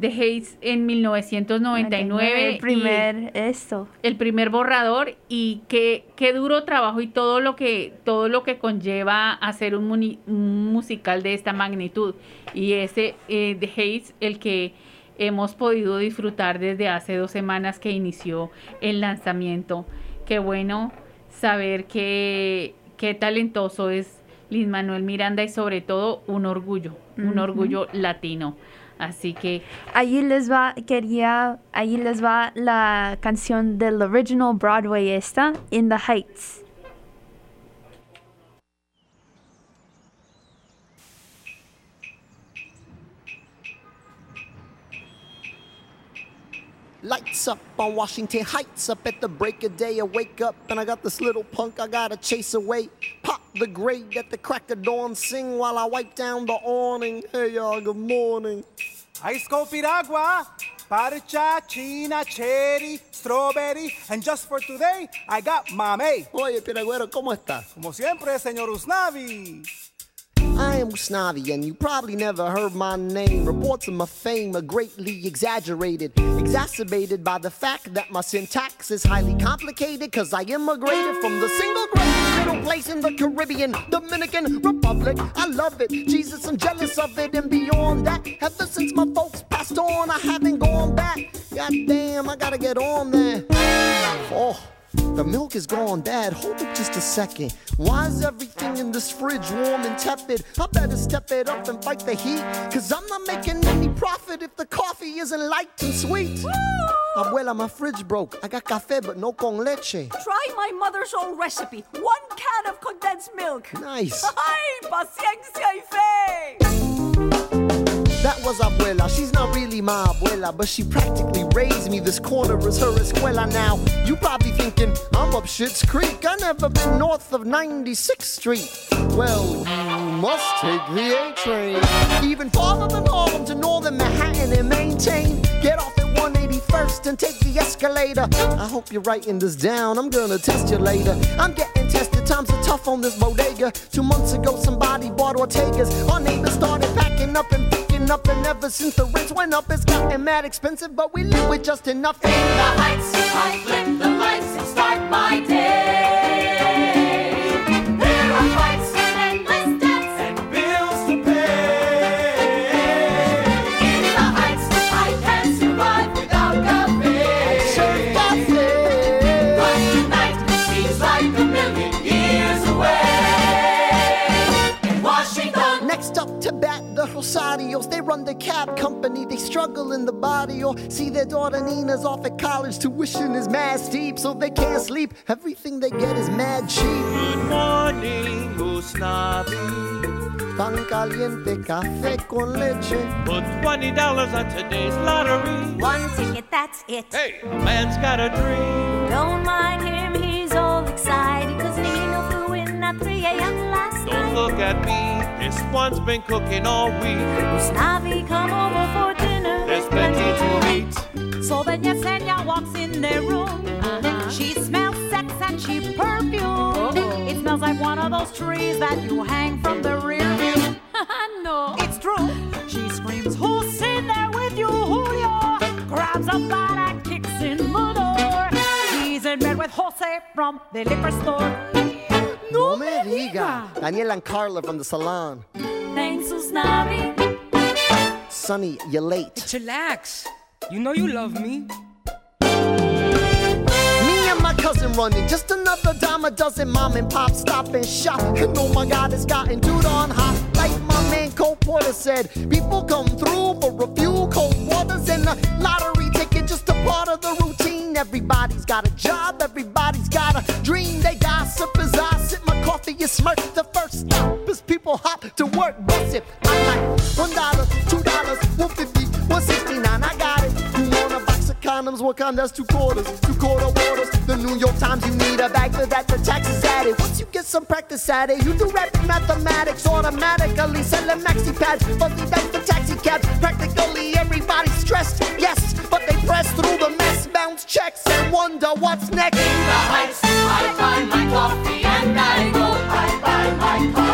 The Hates en 1999. El primer, esto. el primer borrador y qué, qué duro trabajo y todo lo que todo lo que conlleva hacer un, muni- un musical de esta magnitud y ese eh, Hayes el que hemos podido disfrutar desde hace dos semanas que inició el lanzamiento qué bueno saber que qué talentoso es Lin Manuel Miranda y sobre todo un orgullo un orgullo latino así que Allí les va, quería, allí les va la canción del original Broadway esta, In the Heights. Lights up on Washington Heights, up at the break of day. I wake up and I got this little punk I gotta chase away. Pop the grade at the crack of dawn, sing while I wipe down the awning. Hey y'all, good morning. Ice cold piragua, parcha, china, cherry, strawberry, and just for today, I got mame. Oye, Piragüero, ¿cómo está? Como siempre, señor Usnavi. I am Usnavi, and you probably never heard my name. Reports of my fame are greatly exaggerated, exacerbated by the fact that my syntax is highly complicated. Cause I immigrated from the single greatest middle place in the Caribbean, Dominican Republic. I love it, Jesus, I'm jealous of it, and beyond that, ever since my folks passed on, I haven't gone back. God damn, I gotta get on there. Oh. The milk is gone bad. Hold up just a second. Why is everything in this fridge warm and tepid? I better step it up and fight the heat. Cause I'm not making any profit if the coffee isn't light and sweet. Abuela, ah, my fridge broke. I got café, but no con leche. Try my mother's old recipe. One can of condensed milk. Nice. Ay, paciencia y fe. That was Abuela. She's not really my abuela, but she practically raised me. This corner is her escuela now. You probably thinking I'm up Shit's Creek. I never been north of 96th Street. Well, you must take the A train. Even farther than Harlem to northern Manhattan and maintain. Get off at 181st and take the escalator. I hope you're writing this down. I'm gonna test you later. I'm getting tested. Times are tough on this bodega. Two months ago, somebody bought Ortega's. Our neighbors started packing up and and ever since the rents went up, it's gotten mad expensive. But we live with just enough. In the heights, I flick the lights and start my day. Cab company. They struggle in the body or see their daughter Nina's off at college. Tuition is mad steep, so they can't sleep. Everything they get is mad cheap. Good morning, Usnavi. Pan caliente, café con leche. Put twenty dollars on today's lottery. One ticket, that's it. Hey, a man's got a dream. Don't mind him, he's all excited. Cause Nino flew in at 3 a.m. last Don't night. look at me. This one's been cooking all week. Snavi, come over for dinner. There's plenty to eat. So then Yesenia walks in their room. Uh-huh. She smells sex and she perfume. Oh. It smells like one of those trees that you hang from the rear view. no, it's true. She screams, Who's in there with you, Julio? Grabs a bat Jose from the liquor store. No me diga. Daniel and Carla from the salon. Thanks, Usnavi. Sonny, you're late. Chillax. You know you love me. Me and my cousin running, just another dime a dozen mom and pop stop and shop. And oh my god, it's gotten too darn hot. Like my man Cole Porter said, people come through for a few cold waters and a lottery ticket, just a part of the routine. Everybody's got a job, everybody's got a dream. They gossip as I sip my coffee and smirk. The first stop is people hop to work. Bust it. I'm like one dollar, two dollars, one fifty, one sixty nine. I got condoms? What kind? Two quarters, two quarter waters. The New York Times, you need a bag for that. The tax is added. Once you get some practice at it, you do rapid mathematics automatically. Selling maxi pads, fuzzy dice for taxi cabs. Practically everybody's stressed, yes, but they press through the mess, bounce checks, and wonder what's next. In the heights, I find my coffee and I go. I buy my coffee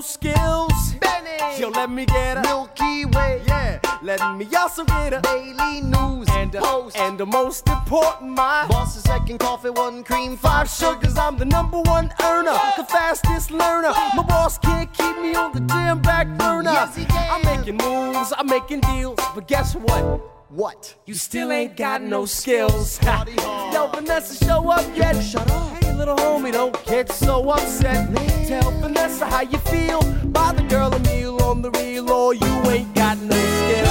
no skills. Benny. Yo, let me get a Milky Way. Yeah, let me also get a Daily News and a, Post. and the most important, my Boss is second coffee, one cream, five sugars. I'm the number one earner, the fastest learner. My boss can't keep me on the damn back burner. Yes, he can. I'm making moves, I'm making deals, but guess what? What? You still ain't got no skills. Party hard. Yo, Vanessa, show up yet? Shut up. Hey, little homie, don't get so upset. Tell Vanessa how you feel. Buy the girl a meal on the real, or oh, you ain't got no skills.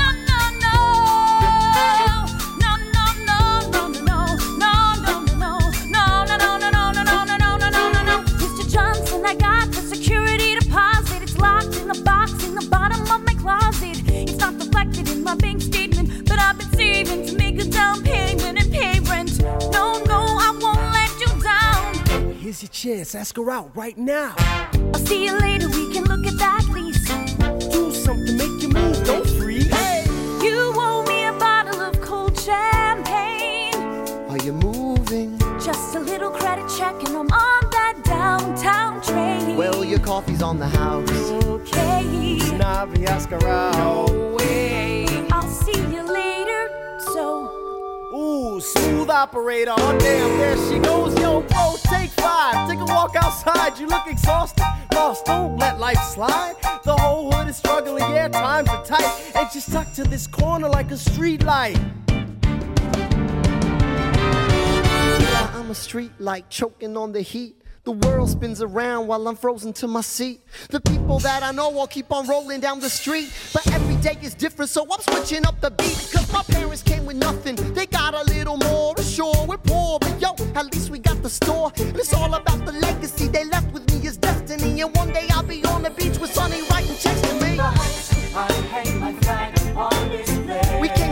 No, no, no. No, no, no. Don't know. No, don't know. No, no, no, no, no, no, no, no, no. Mr. Johnson, I got the security deposit. It's locked in the box in the bottom of my closet. Reflected in my bank statement, but I've been saving to make a down payment and pay rent. No, no, I won't let you down. Here's your chance, ask her out right now. I'll see you later. We can look at that lease. Do something, make you move, don't freeze. You owe me a bottle of cold champagne. Are you moving? Just a little credit check, and I'm on that downtown train. Well, your coffee's on the house. okay. Navi, ask her out. No way. Operator. Oh, damn, there she goes. Yo, bro, take five. Take a walk outside. You look exhausted. Lost, don't let life slide. The whole hood is struggling. Yeah, times are tight. And she's stuck to this corner like a street light. Yeah, I'm a street light choking on the heat. The world spins around while I'm frozen to my seat. The people that I know all keep on rolling down the street. But every day is different, so I'm switching up the beat. Cause my parents came with nothing. They got a little more. Sure, we're poor, but yo, at least we got the store. And it's all about the legacy they left with me is destiny. And one day I'll be on the beach with Sonny writing checks to me. We came to work and to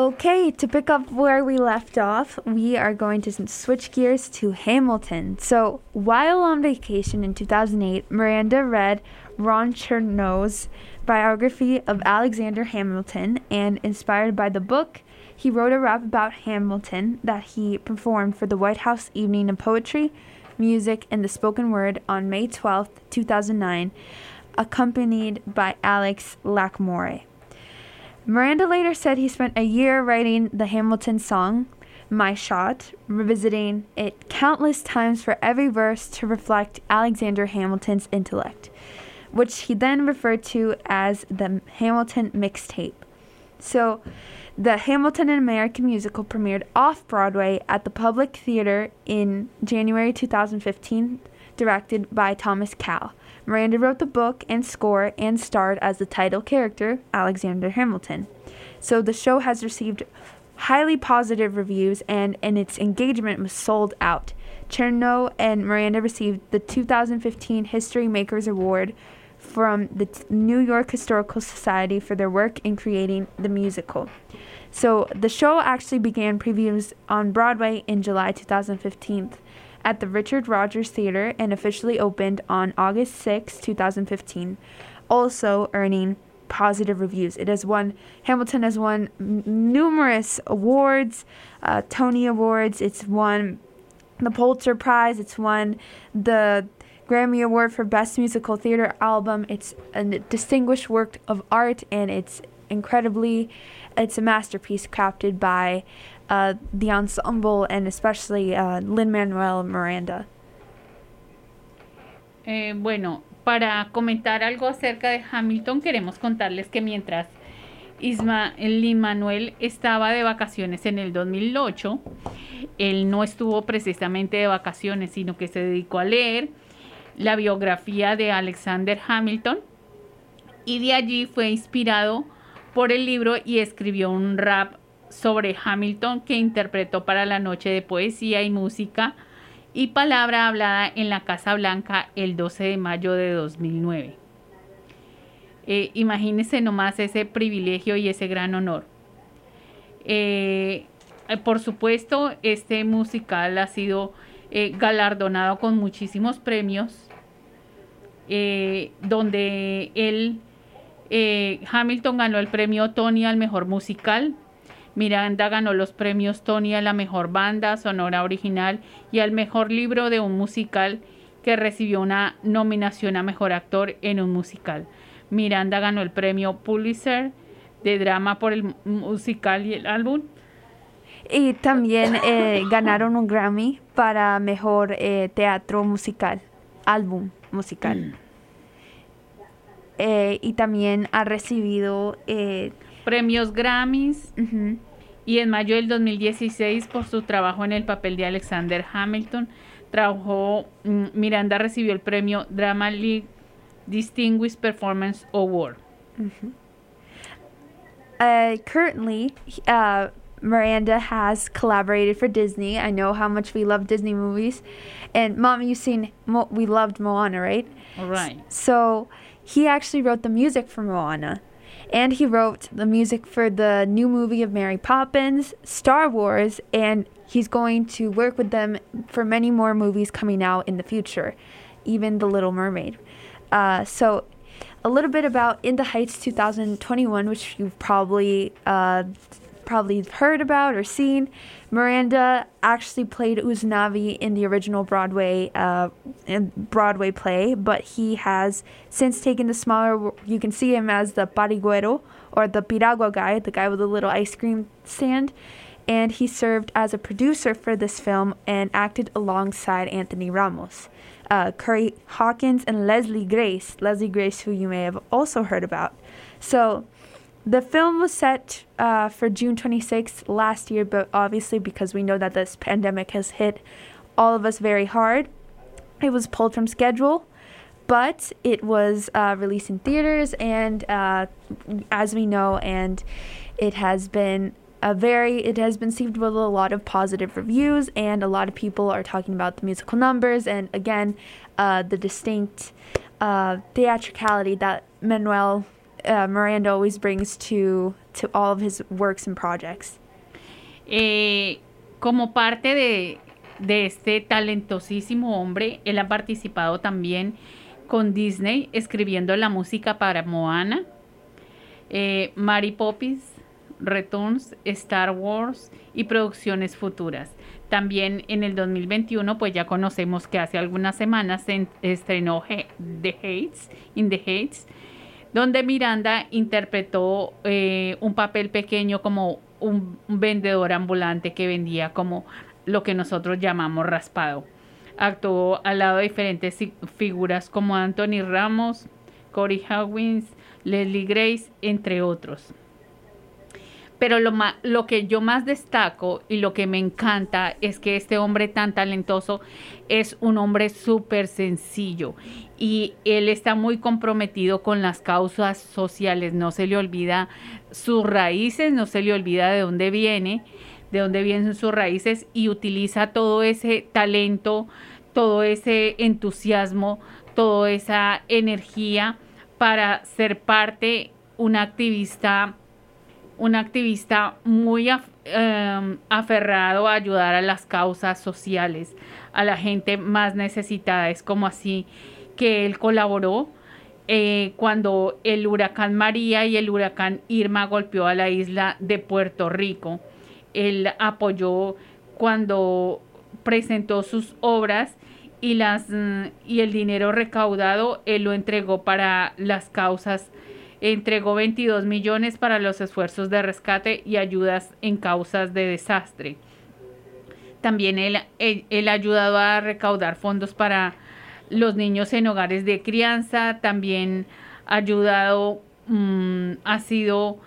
Okay, to pick up where we left off, we are going to switch gears to Hamilton. So, while on vacation in 2008, Miranda read Ron Chernow's biography of Alexander Hamilton, and inspired by the book, he wrote a rap about Hamilton that he performed for the White House Evening of Poetry, Music, and the Spoken Word on May 12, 2009, accompanied by Alex Lackmore. Miranda later said he spent a year writing the Hamilton song. My Shot, revisiting it countless times for every verse to reflect Alexander Hamilton's intellect, which he then referred to as the Hamilton mixtape. So, the Hamilton and American musical premiered off Broadway at the Public Theater in January 2015, directed by Thomas Cowell. Miranda wrote the book and score and starred as the title character, Alexander Hamilton. So the show has received highly positive reviews and, and its engagement was sold out. Cherno and Miranda received the 2015 History Makers Award from the New York Historical Society for their work in creating the musical. So the show actually began previews on Broadway in July 2015 at the Richard Rogers Theater and officially opened on August 6, 2015, also earning positive reviews. It has won, Hamilton has won n- numerous awards, uh, Tony Awards, it's won the Pulitzer Prize, it's won the Grammy Award for Best Musical Theater Album. It's a distinguished work of art and it's incredibly, it's a masterpiece crafted by uh, the ensemble and especially uh, Lin Manuel Miranda. Eh, bueno, para comentar algo acerca de Hamilton, queremos contarles que mientras Ismael Manuel estaba de vacaciones en el 2008, él no estuvo precisamente de vacaciones, sino que se dedicó a leer la biografía de Alexander Hamilton y de allí fue inspirado por el libro y escribió un rap sobre Hamilton que interpretó para la noche de poesía y música y palabra hablada en la Casa Blanca el 12 de mayo de 2009. Eh, imagínense nomás ese privilegio y ese gran honor. Eh, por supuesto, este musical ha sido eh, galardonado con muchísimos premios, eh, donde él, eh, Hamilton ganó el premio Tony al mejor musical, Miranda ganó los premios Tony a la mejor banda sonora original y al mejor libro de un musical que recibió una nominación a mejor actor en un musical. Miranda ganó el premio Pulitzer de drama por el musical y el álbum. Y también eh, ganaron un Grammy para mejor eh, teatro musical, álbum musical. Eh, y también ha recibido eh, premios Grammys. Y en mayo del 2016, por su trabajo en el papel de Alexander Hamilton, trabajó, mm, Miranda recibió el premio Drama League Distinguished Performance Award. Uh, currently, uh, Miranda has collaborated for Disney. I know how much we love Disney movies. And, Mom, you've seen, Mo- we loved Moana, right? All right. So, he actually wrote the music for Moana. And he wrote the music for the new movie of Mary Poppins, Star Wars, and he's going to work with them for many more movies coming out in the future, even The Little Mermaid. Uh, so, a little bit about In the Heights 2021, which you've probably uh, probably heard about or seen. Miranda actually played Uznavi in the original Broadway uh, Broadway play, but he has since taken the smaller. You can see him as the pariguero or the piragua guy, the guy with the little ice cream stand, and he served as a producer for this film and acted alongside Anthony Ramos. Uh, Curry Hawkins and Leslie Grace, Leslie Grace, who you may have also heard about. So, the film was set uh, for June 26th last year, but obviously, because we know that this pandemic has hit all of us very hard, it was pulled from schedule. But it was uh, released in theaters, and uh, as we know, and it has been a very, it has been received with a lot of positive reviews, and a lot of people are talking about the musical numbers, and again, uh, the distinct uh, theatricality that Manuel uh, Miranda always brings to to all of his works and projects. Eh, como parte de, de este talentosísimo hombre, él ha participado también con Disney escribiendo la música para Moana, eh, Mary Poppins, Returns, Star Wars y producciones futuras. También en el 2021, pues ya conocemos que hace algunas semanas se en- estrenó He- The Hates, In the Hates, donde Miranda interpretó eh, un papel pequeño como un, vendedor ambulante que vendía como lo que nosotros llamamos raspado. Actuó al lado de diferentes figuras como Anthony Ramos, Corey Hawkins, Leslie Grace, entre otros. Pero lo, lo que yo más destaco y lo que me encanta es que este hombre tan talentoso es un hombre súper sencillo y él está muy comprometido con las causas sociales. No se le olvida sus raíces, no se le olvida de dónde viene, de dónde vienen sus raíces y utiliza todo ese talento, todo ese entusiasmo, toda esa energía para ser parte, un activista un activista muy em, aferrado a ayudar a las causas sociales, a la gente más necesitada. Es como así que él colaboró eh, cuando el huracán María y el huracán Irma golpeó a la isla de Puerto Rico. Él apoyó cuando presentó sus obras y, las, mm, y el dinero recaudado él lo entregó para las causas entregó 22 millones para los esfuerzos de rescate y ayudas en causas de desastre. También él, ha ayudado a recaudar fondos para los niños en hogares de crianza, también ha ayudado, mm, ha sido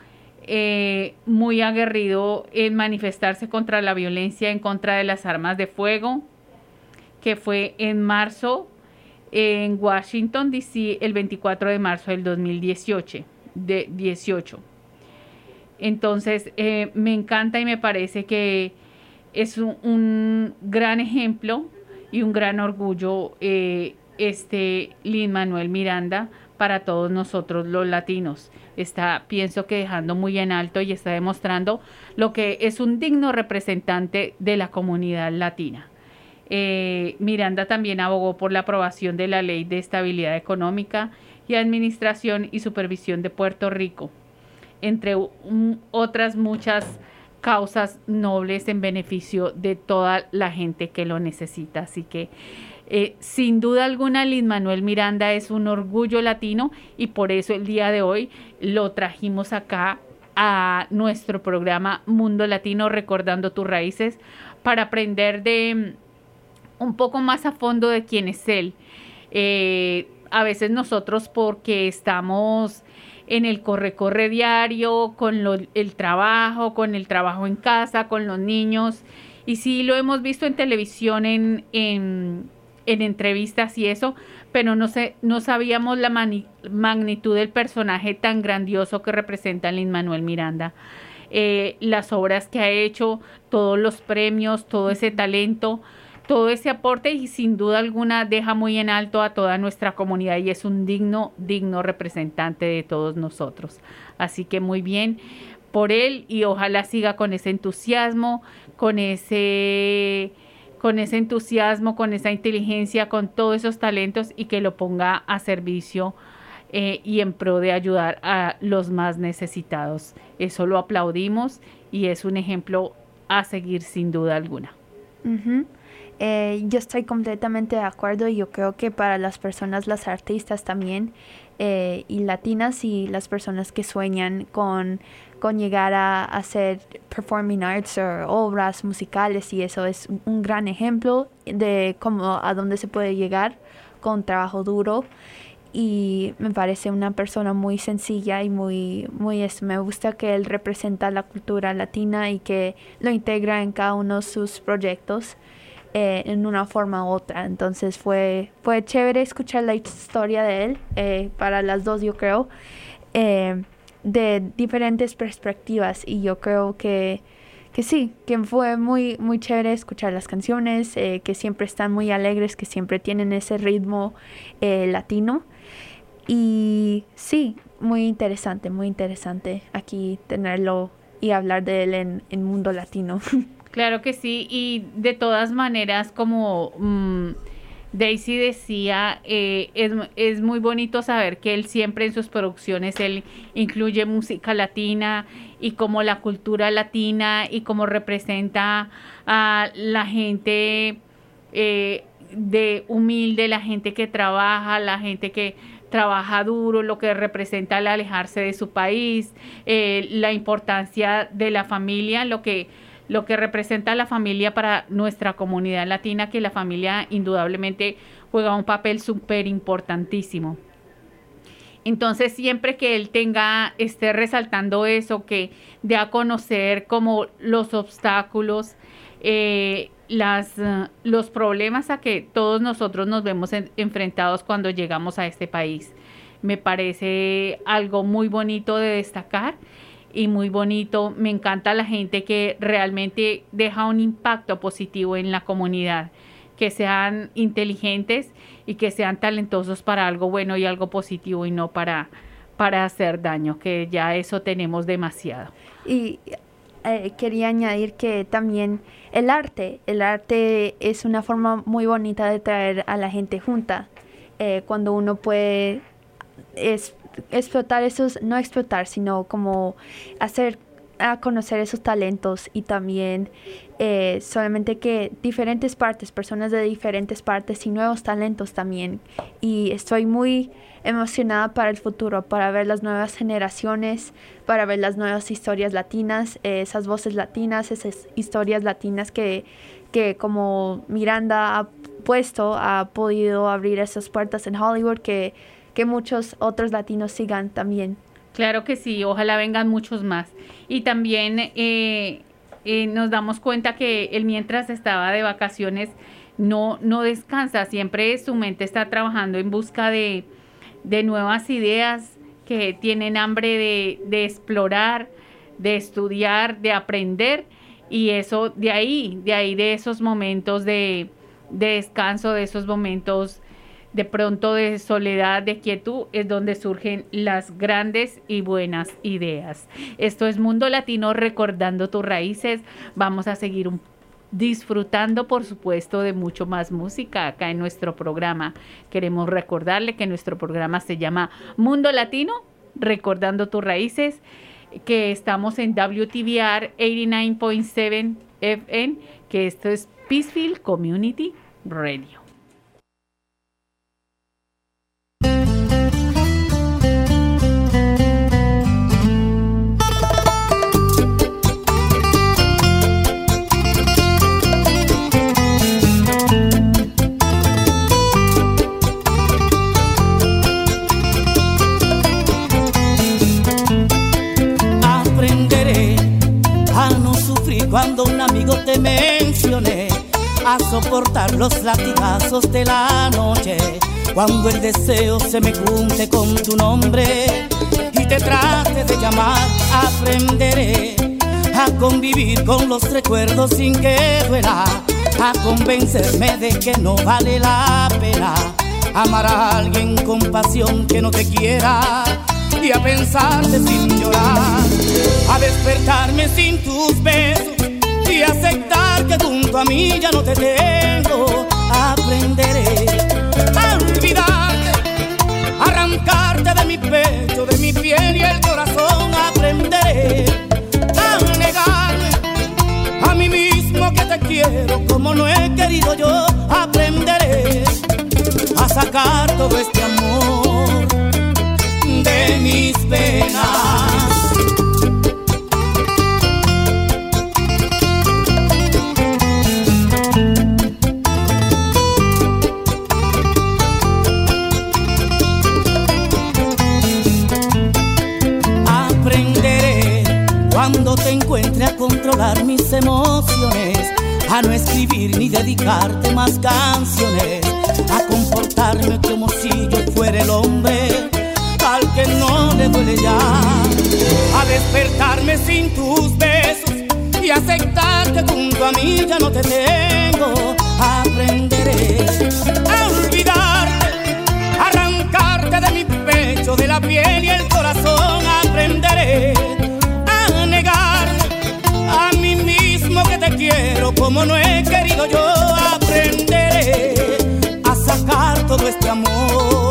eh, muy aguerrido en manifestarse contra la violencia en contra de las armas de fuego, que fue en marzo en Washington, D.C., el 24 de marzo del 2018. De 18. Entonces, eh, me encanta y me parece que es un, un gran ejemplo y un gran orgullo eh, este Lin Manuel Miranda para todos nosotros los latinos. Está, pienso que dejando muy en alto y está demostrando lo que es un digno representante de la comunidad latina. Eh, Miranda también abogó por la aprobación de la Ley de Estabilidad Económica y Administración y Supervisión de Puerto Rico, entre otras muchas causas nobles en beneficio de toda la gente que lo necesita. Así que, eh, sin duda alguna, Lin Manuel Miranda es un orgullo latino y por eso el día de hoy lo trajimos acá a nuestro programa Mundo Latino Recordando tus Raíces para aprender de un poco más a fondo de quién es él. Eh, a veces nosotros porque estamos en el corre-corre diario, con lo- el trabajo, con el trabajo en casa, con los niños. Y sí lo hemos visto en televisión, en, en, en entrevistas y eso, pero no, sé, no sabíamos la mani- magnitud del personaje tan grandioso que representa Lin Manuel Miranda. Eh, las obras que ha hecho, todos los premios, todo ese talento, todo ese aporte y sin duda alguna deja muy en alto a toda nuestra comunidad y es un digno, digno representante de todos nosotros. Así que muy bien por él y ojalá siga con ese entusiasmo, con ese con ese entusiasmo, con esa inteligencia, con todos esos talentos y que lo ponga a servicio eh, y en pro de ayudar a los más necesitados. Eso lo aplaudimos y es un ejemplo a seguir sin duda alguna. Eh, yo estoy completamente de acuerdo y yo creo que para las personas, las artistas también, eh, y latinas y las personas que sueñan con, con llegar a hacer performing arts o obras musicales y eso es un- gran ejemplo de cómo a dónde se puede llegar con trabajo duro. Y me parece una persona muy sencilla y muy muy es- me gusta que él representa la cultura latina y que lo integra en cada uno de sus proyectos eh, en una forma u otra entonces fue fue chévere escuchar la historia de él eh, para las dos yo creo eh, de diferentes perspectivas y yo creo que que sí, que fue muy, muy chévere escuchar las canciones, eh, que siempre están muy alegres, que siempre tienen ese ritmo eh, latino. Y sí, muy interesante, muy interesante aquí tenerlo y hablar de él en, en Mundo Latino. Claro que sí, y de todas maneras, como mm, Daisy decía, eh, es, es muy bonito saber que él siempre en sus producciones, él incluye música latina y como la cultura latina y como representa a la gente eh, de humilde, la gente que trabaja, la gente que trabaja duro, lo que representa el alejarse de su país, eh, la importancia de la familia, lo que, lo que representa la familia para nuestra comunidad latina, que la familia indudablemente juega un papel súper importantísimo. Entonces, siempre que él tenga, esté resaltando eso, que dé a conocer como los obstáculos, eh, las, eh, los problemas a que todos nosotros nos vemos en- enfrentados cuando llegamos a este país. Me parece algo muy bonito de destacar y muy bonito. Me encanta la gente que realmente deja un impacto positivo en la comunidad, que sean inteligentes y que sean talentosos para algo bueno y algo positivo y no para, para hacer daño, que ya eso tenemos demasiado. Y eh, quería añadir que también el arte, el arte es una forma muy bonita de traer a la gente junta. Eh, cuando uno puede es- explotar esos, no explotar, sino como hacer a conocer esos talentos y también eh, solamente que diferentes partes, personas de diferentes partes y nuevos talentos también. Y estoy muy emocionada para el futuro, para ver las nuevas generaciones, para ver las nuevas historias latinas, eh, esas voces latinas, esas historias latinas que, que como Miranda ha puesto, ha podido abrir esas puertas en Hollywood, que, que muchos otros latinos sigan también. Claro que sí, ojalá vengan muchos más. Y también eh, eh, nos damos cuenta que él mientras estaba de vacaciones no, no descansa, siempre su mente está trabajando en busca de, de nuevas ideas que tienen hambre de, de explorar, de estudiar, de aprender. Y eso, de ahí, de ahí, de esos momentos de, de descanso, de esos momentos de pronto de soledad, de quietud, es donde surgen las grandes y buenas ideas. Esto es Mundo Latino recordando tus raíces. Vamos a seguir disfrutando, por supuesto, de mucho más música acá en nuestro programa. Queremos recordarle que nuestro programa se llama Mundo Latino, recordando tus raíces, que estamos en WTVR 89.7 FM, que esto es Peacefield Community Radio. Los latigazos de la noche, cuando el deseo se me junte con tu nombre y te trate de llamar. Aprenderé a convivir con los recuerdos sin que duela, a convencerme de que no vale la pena amar a alguien con pasión que no te quiera y a pensarte sin llorar, a despertarme sin tus besos y aceptar que junto a mí ya no te tengo. Aprenderé a olvidarte, arrancarte de mi pecho, de mi piel y el corazón. Aprenderé a negarme a mí mismo que te quiero como no he querido yo. Aprenderé a sacar todo este amor de mis penas. A no escribir ni dedicarte más canciones, a comportarme como si yo fuera el hombre al que no le duele ya, a despertarme sin tus besos y aceptar que junto a mí ya no te tengo. Aprenderé a olvidarte, arrancarte de mi pecho, de la piel y el corazón. Aprenderé quiero como no he querido yo. Aprenderé a sacar todo este amor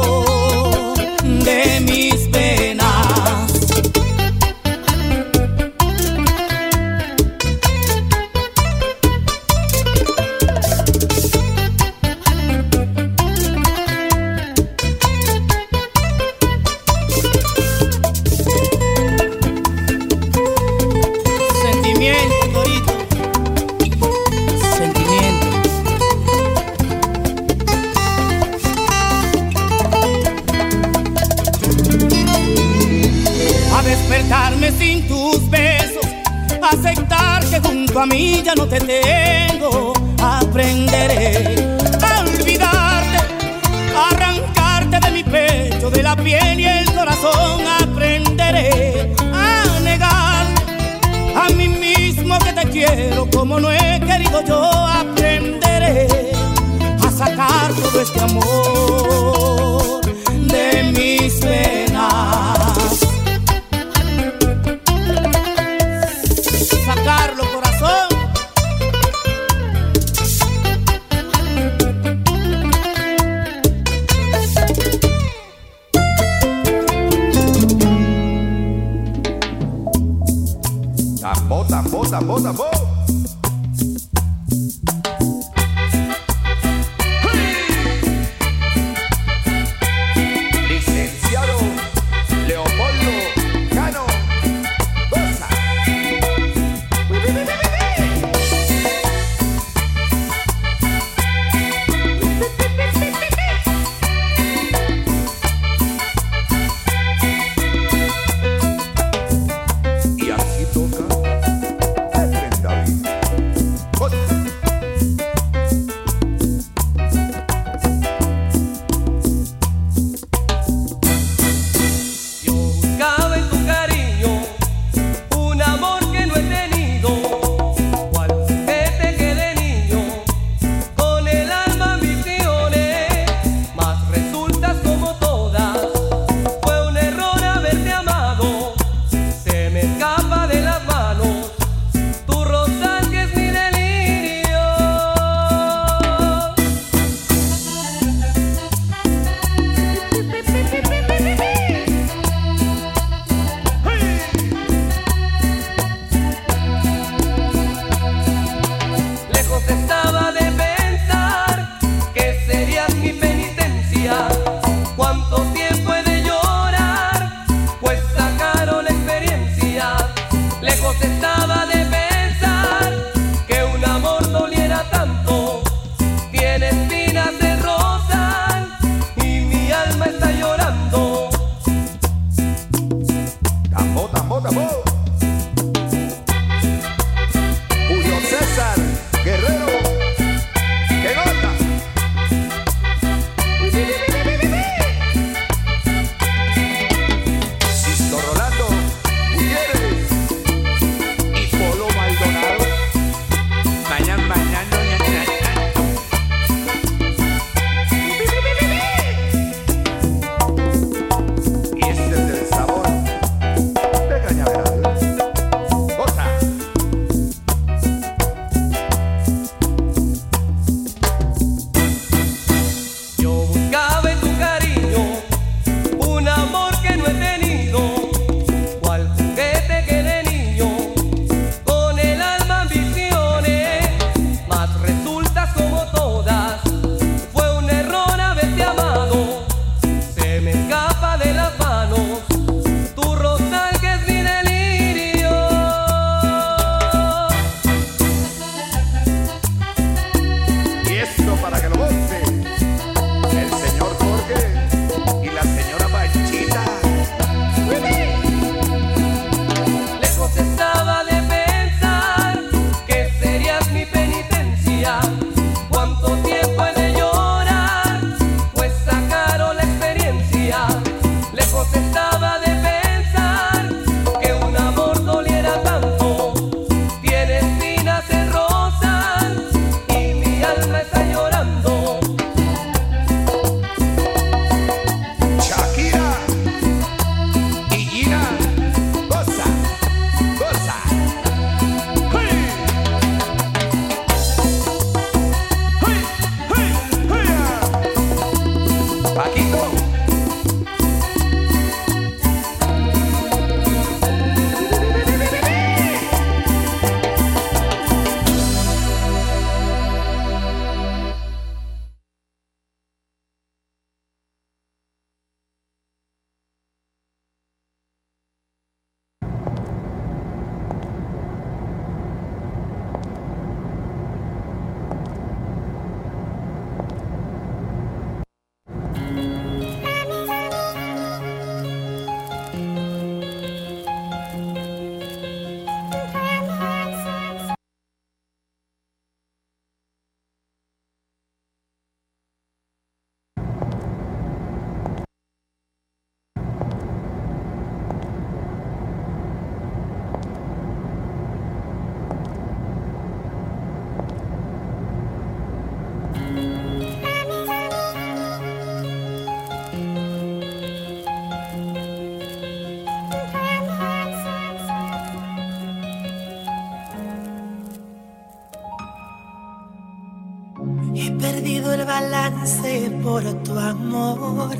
lancé por tu amor.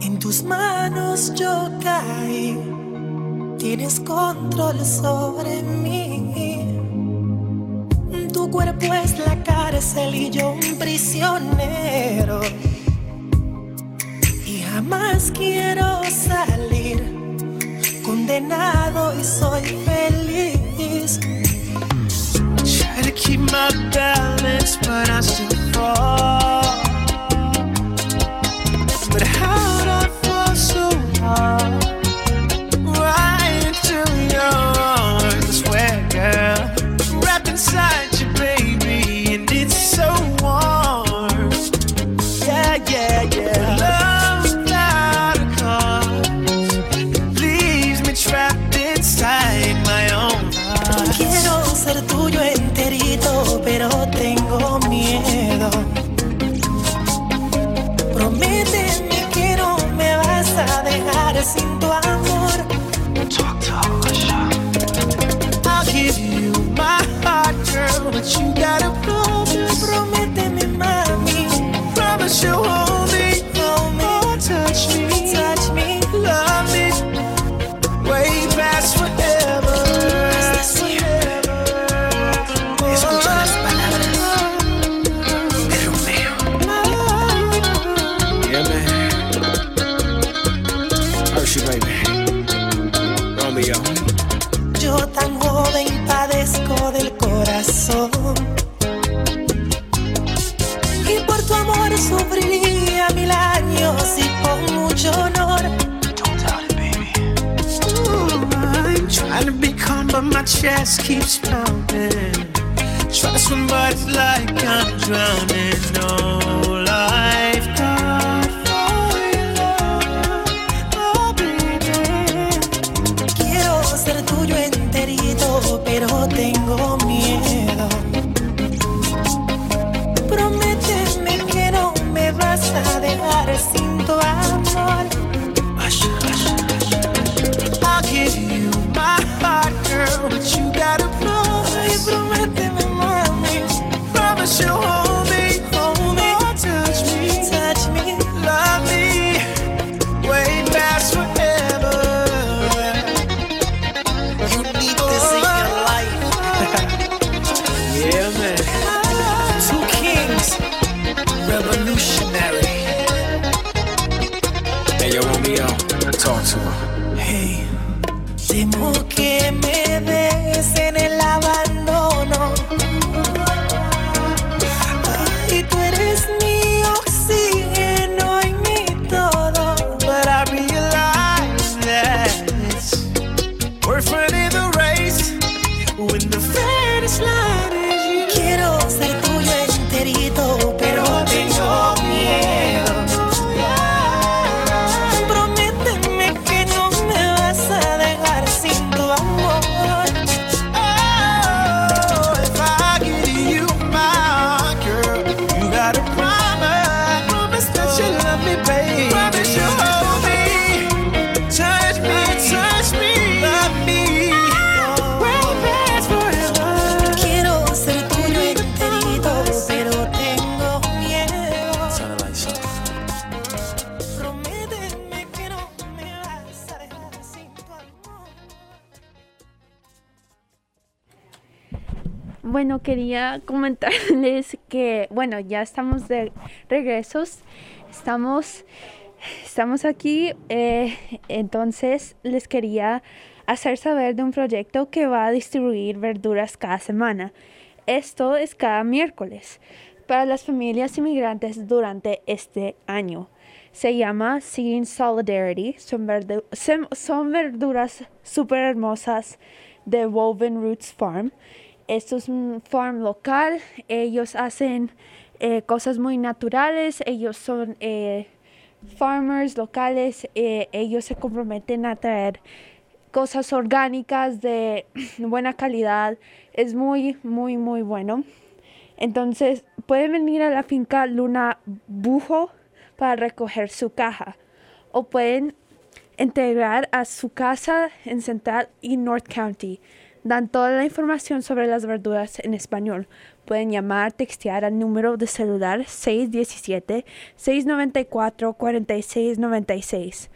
En tus manos yo caí, tienes control sobre mí. Tu cuerpo es la cárcel y yo un prisionero. Y jamás quiero salir condenado y soy feliz. Try to keep my balance, but I still fall. Chest keeps pounding. To swim, but it's like I'm drowning. Talk to. Hey, temo que me Bueno, quería comentarles que, bueno, ya estamos de regresos. Estamos, estamos aquí. eh, entonces, les quería hacer saber de un proyecto que va a distribuir verduras cada semana. Esto es cada miércoles para las familias inmigrantes durante este año. Se llama Seeing Solidarity. Son, verdu- son verduras súper hermosas de Woven Roots Farm. Esto es un farm local. Ellos hacen eh, cosas muy naturales. Ellos son eh, farmers locales. eh, ellos se comprometen a traer cosas orgánicas de buena calidad. Es muy, muy, muy bueno. Entonces pueden venir a la finca Luna Bujo para recoger su caja. O pueden integrar a su casa en Central y North County. Dan toda la información sobre las verduras en español. Pueden llamar, textear al número de celular 617-694-4696.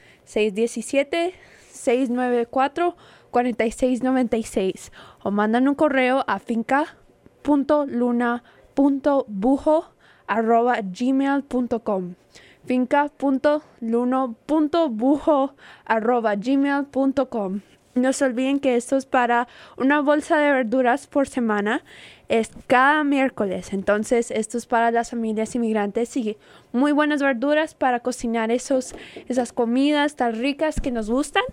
617-694-4696 o mandan un correo a finca.luna.bujo arroba no se olviden que esto es para una bolsa de verduras por semana. Es cada miércoles. Entonces, esto es para las familias inmigrantes y muy buenas verduras para cocinar esos, esas comidas tan ricas que nos gustan.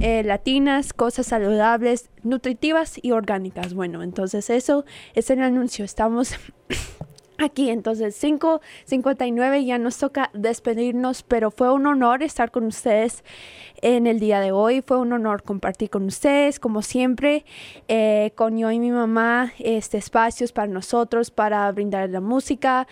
eh, latinas, cosas saludables, nutritivas y orgánicas. Bueno, entonces eso es el anuncio. Estamos aquí. Entonces, 5.59 ya nos toca despedirnos, pero fue un honor estar con ustedes en el día de hoy. Fue un honor compartir con ustedes, como siempre, eh, con yo y mi mamá, este espacios para nosotros, para brindar la música,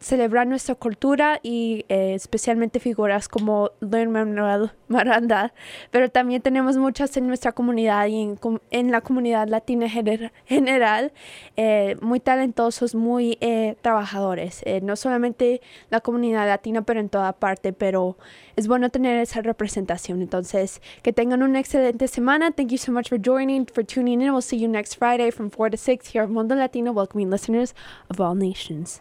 celebrar nuestra cultura y eh, especialmente figuras como Don Manuel Miranda, pero también tenemos muchas en nuestra comunidad y en, en la comunidad latina gener- general, eh, muy talentosos, muy eh, trabajadores, eh, no solamente la comunidad latina, pero en toda parte, pero es bueno tener esa representación. Entonces, que tengan una excelente semana. Thank you so much for joining, for tuning in. We'll see you next Friday from 4 to 6 here at Mundo Latino, welcoming listeners of all nations.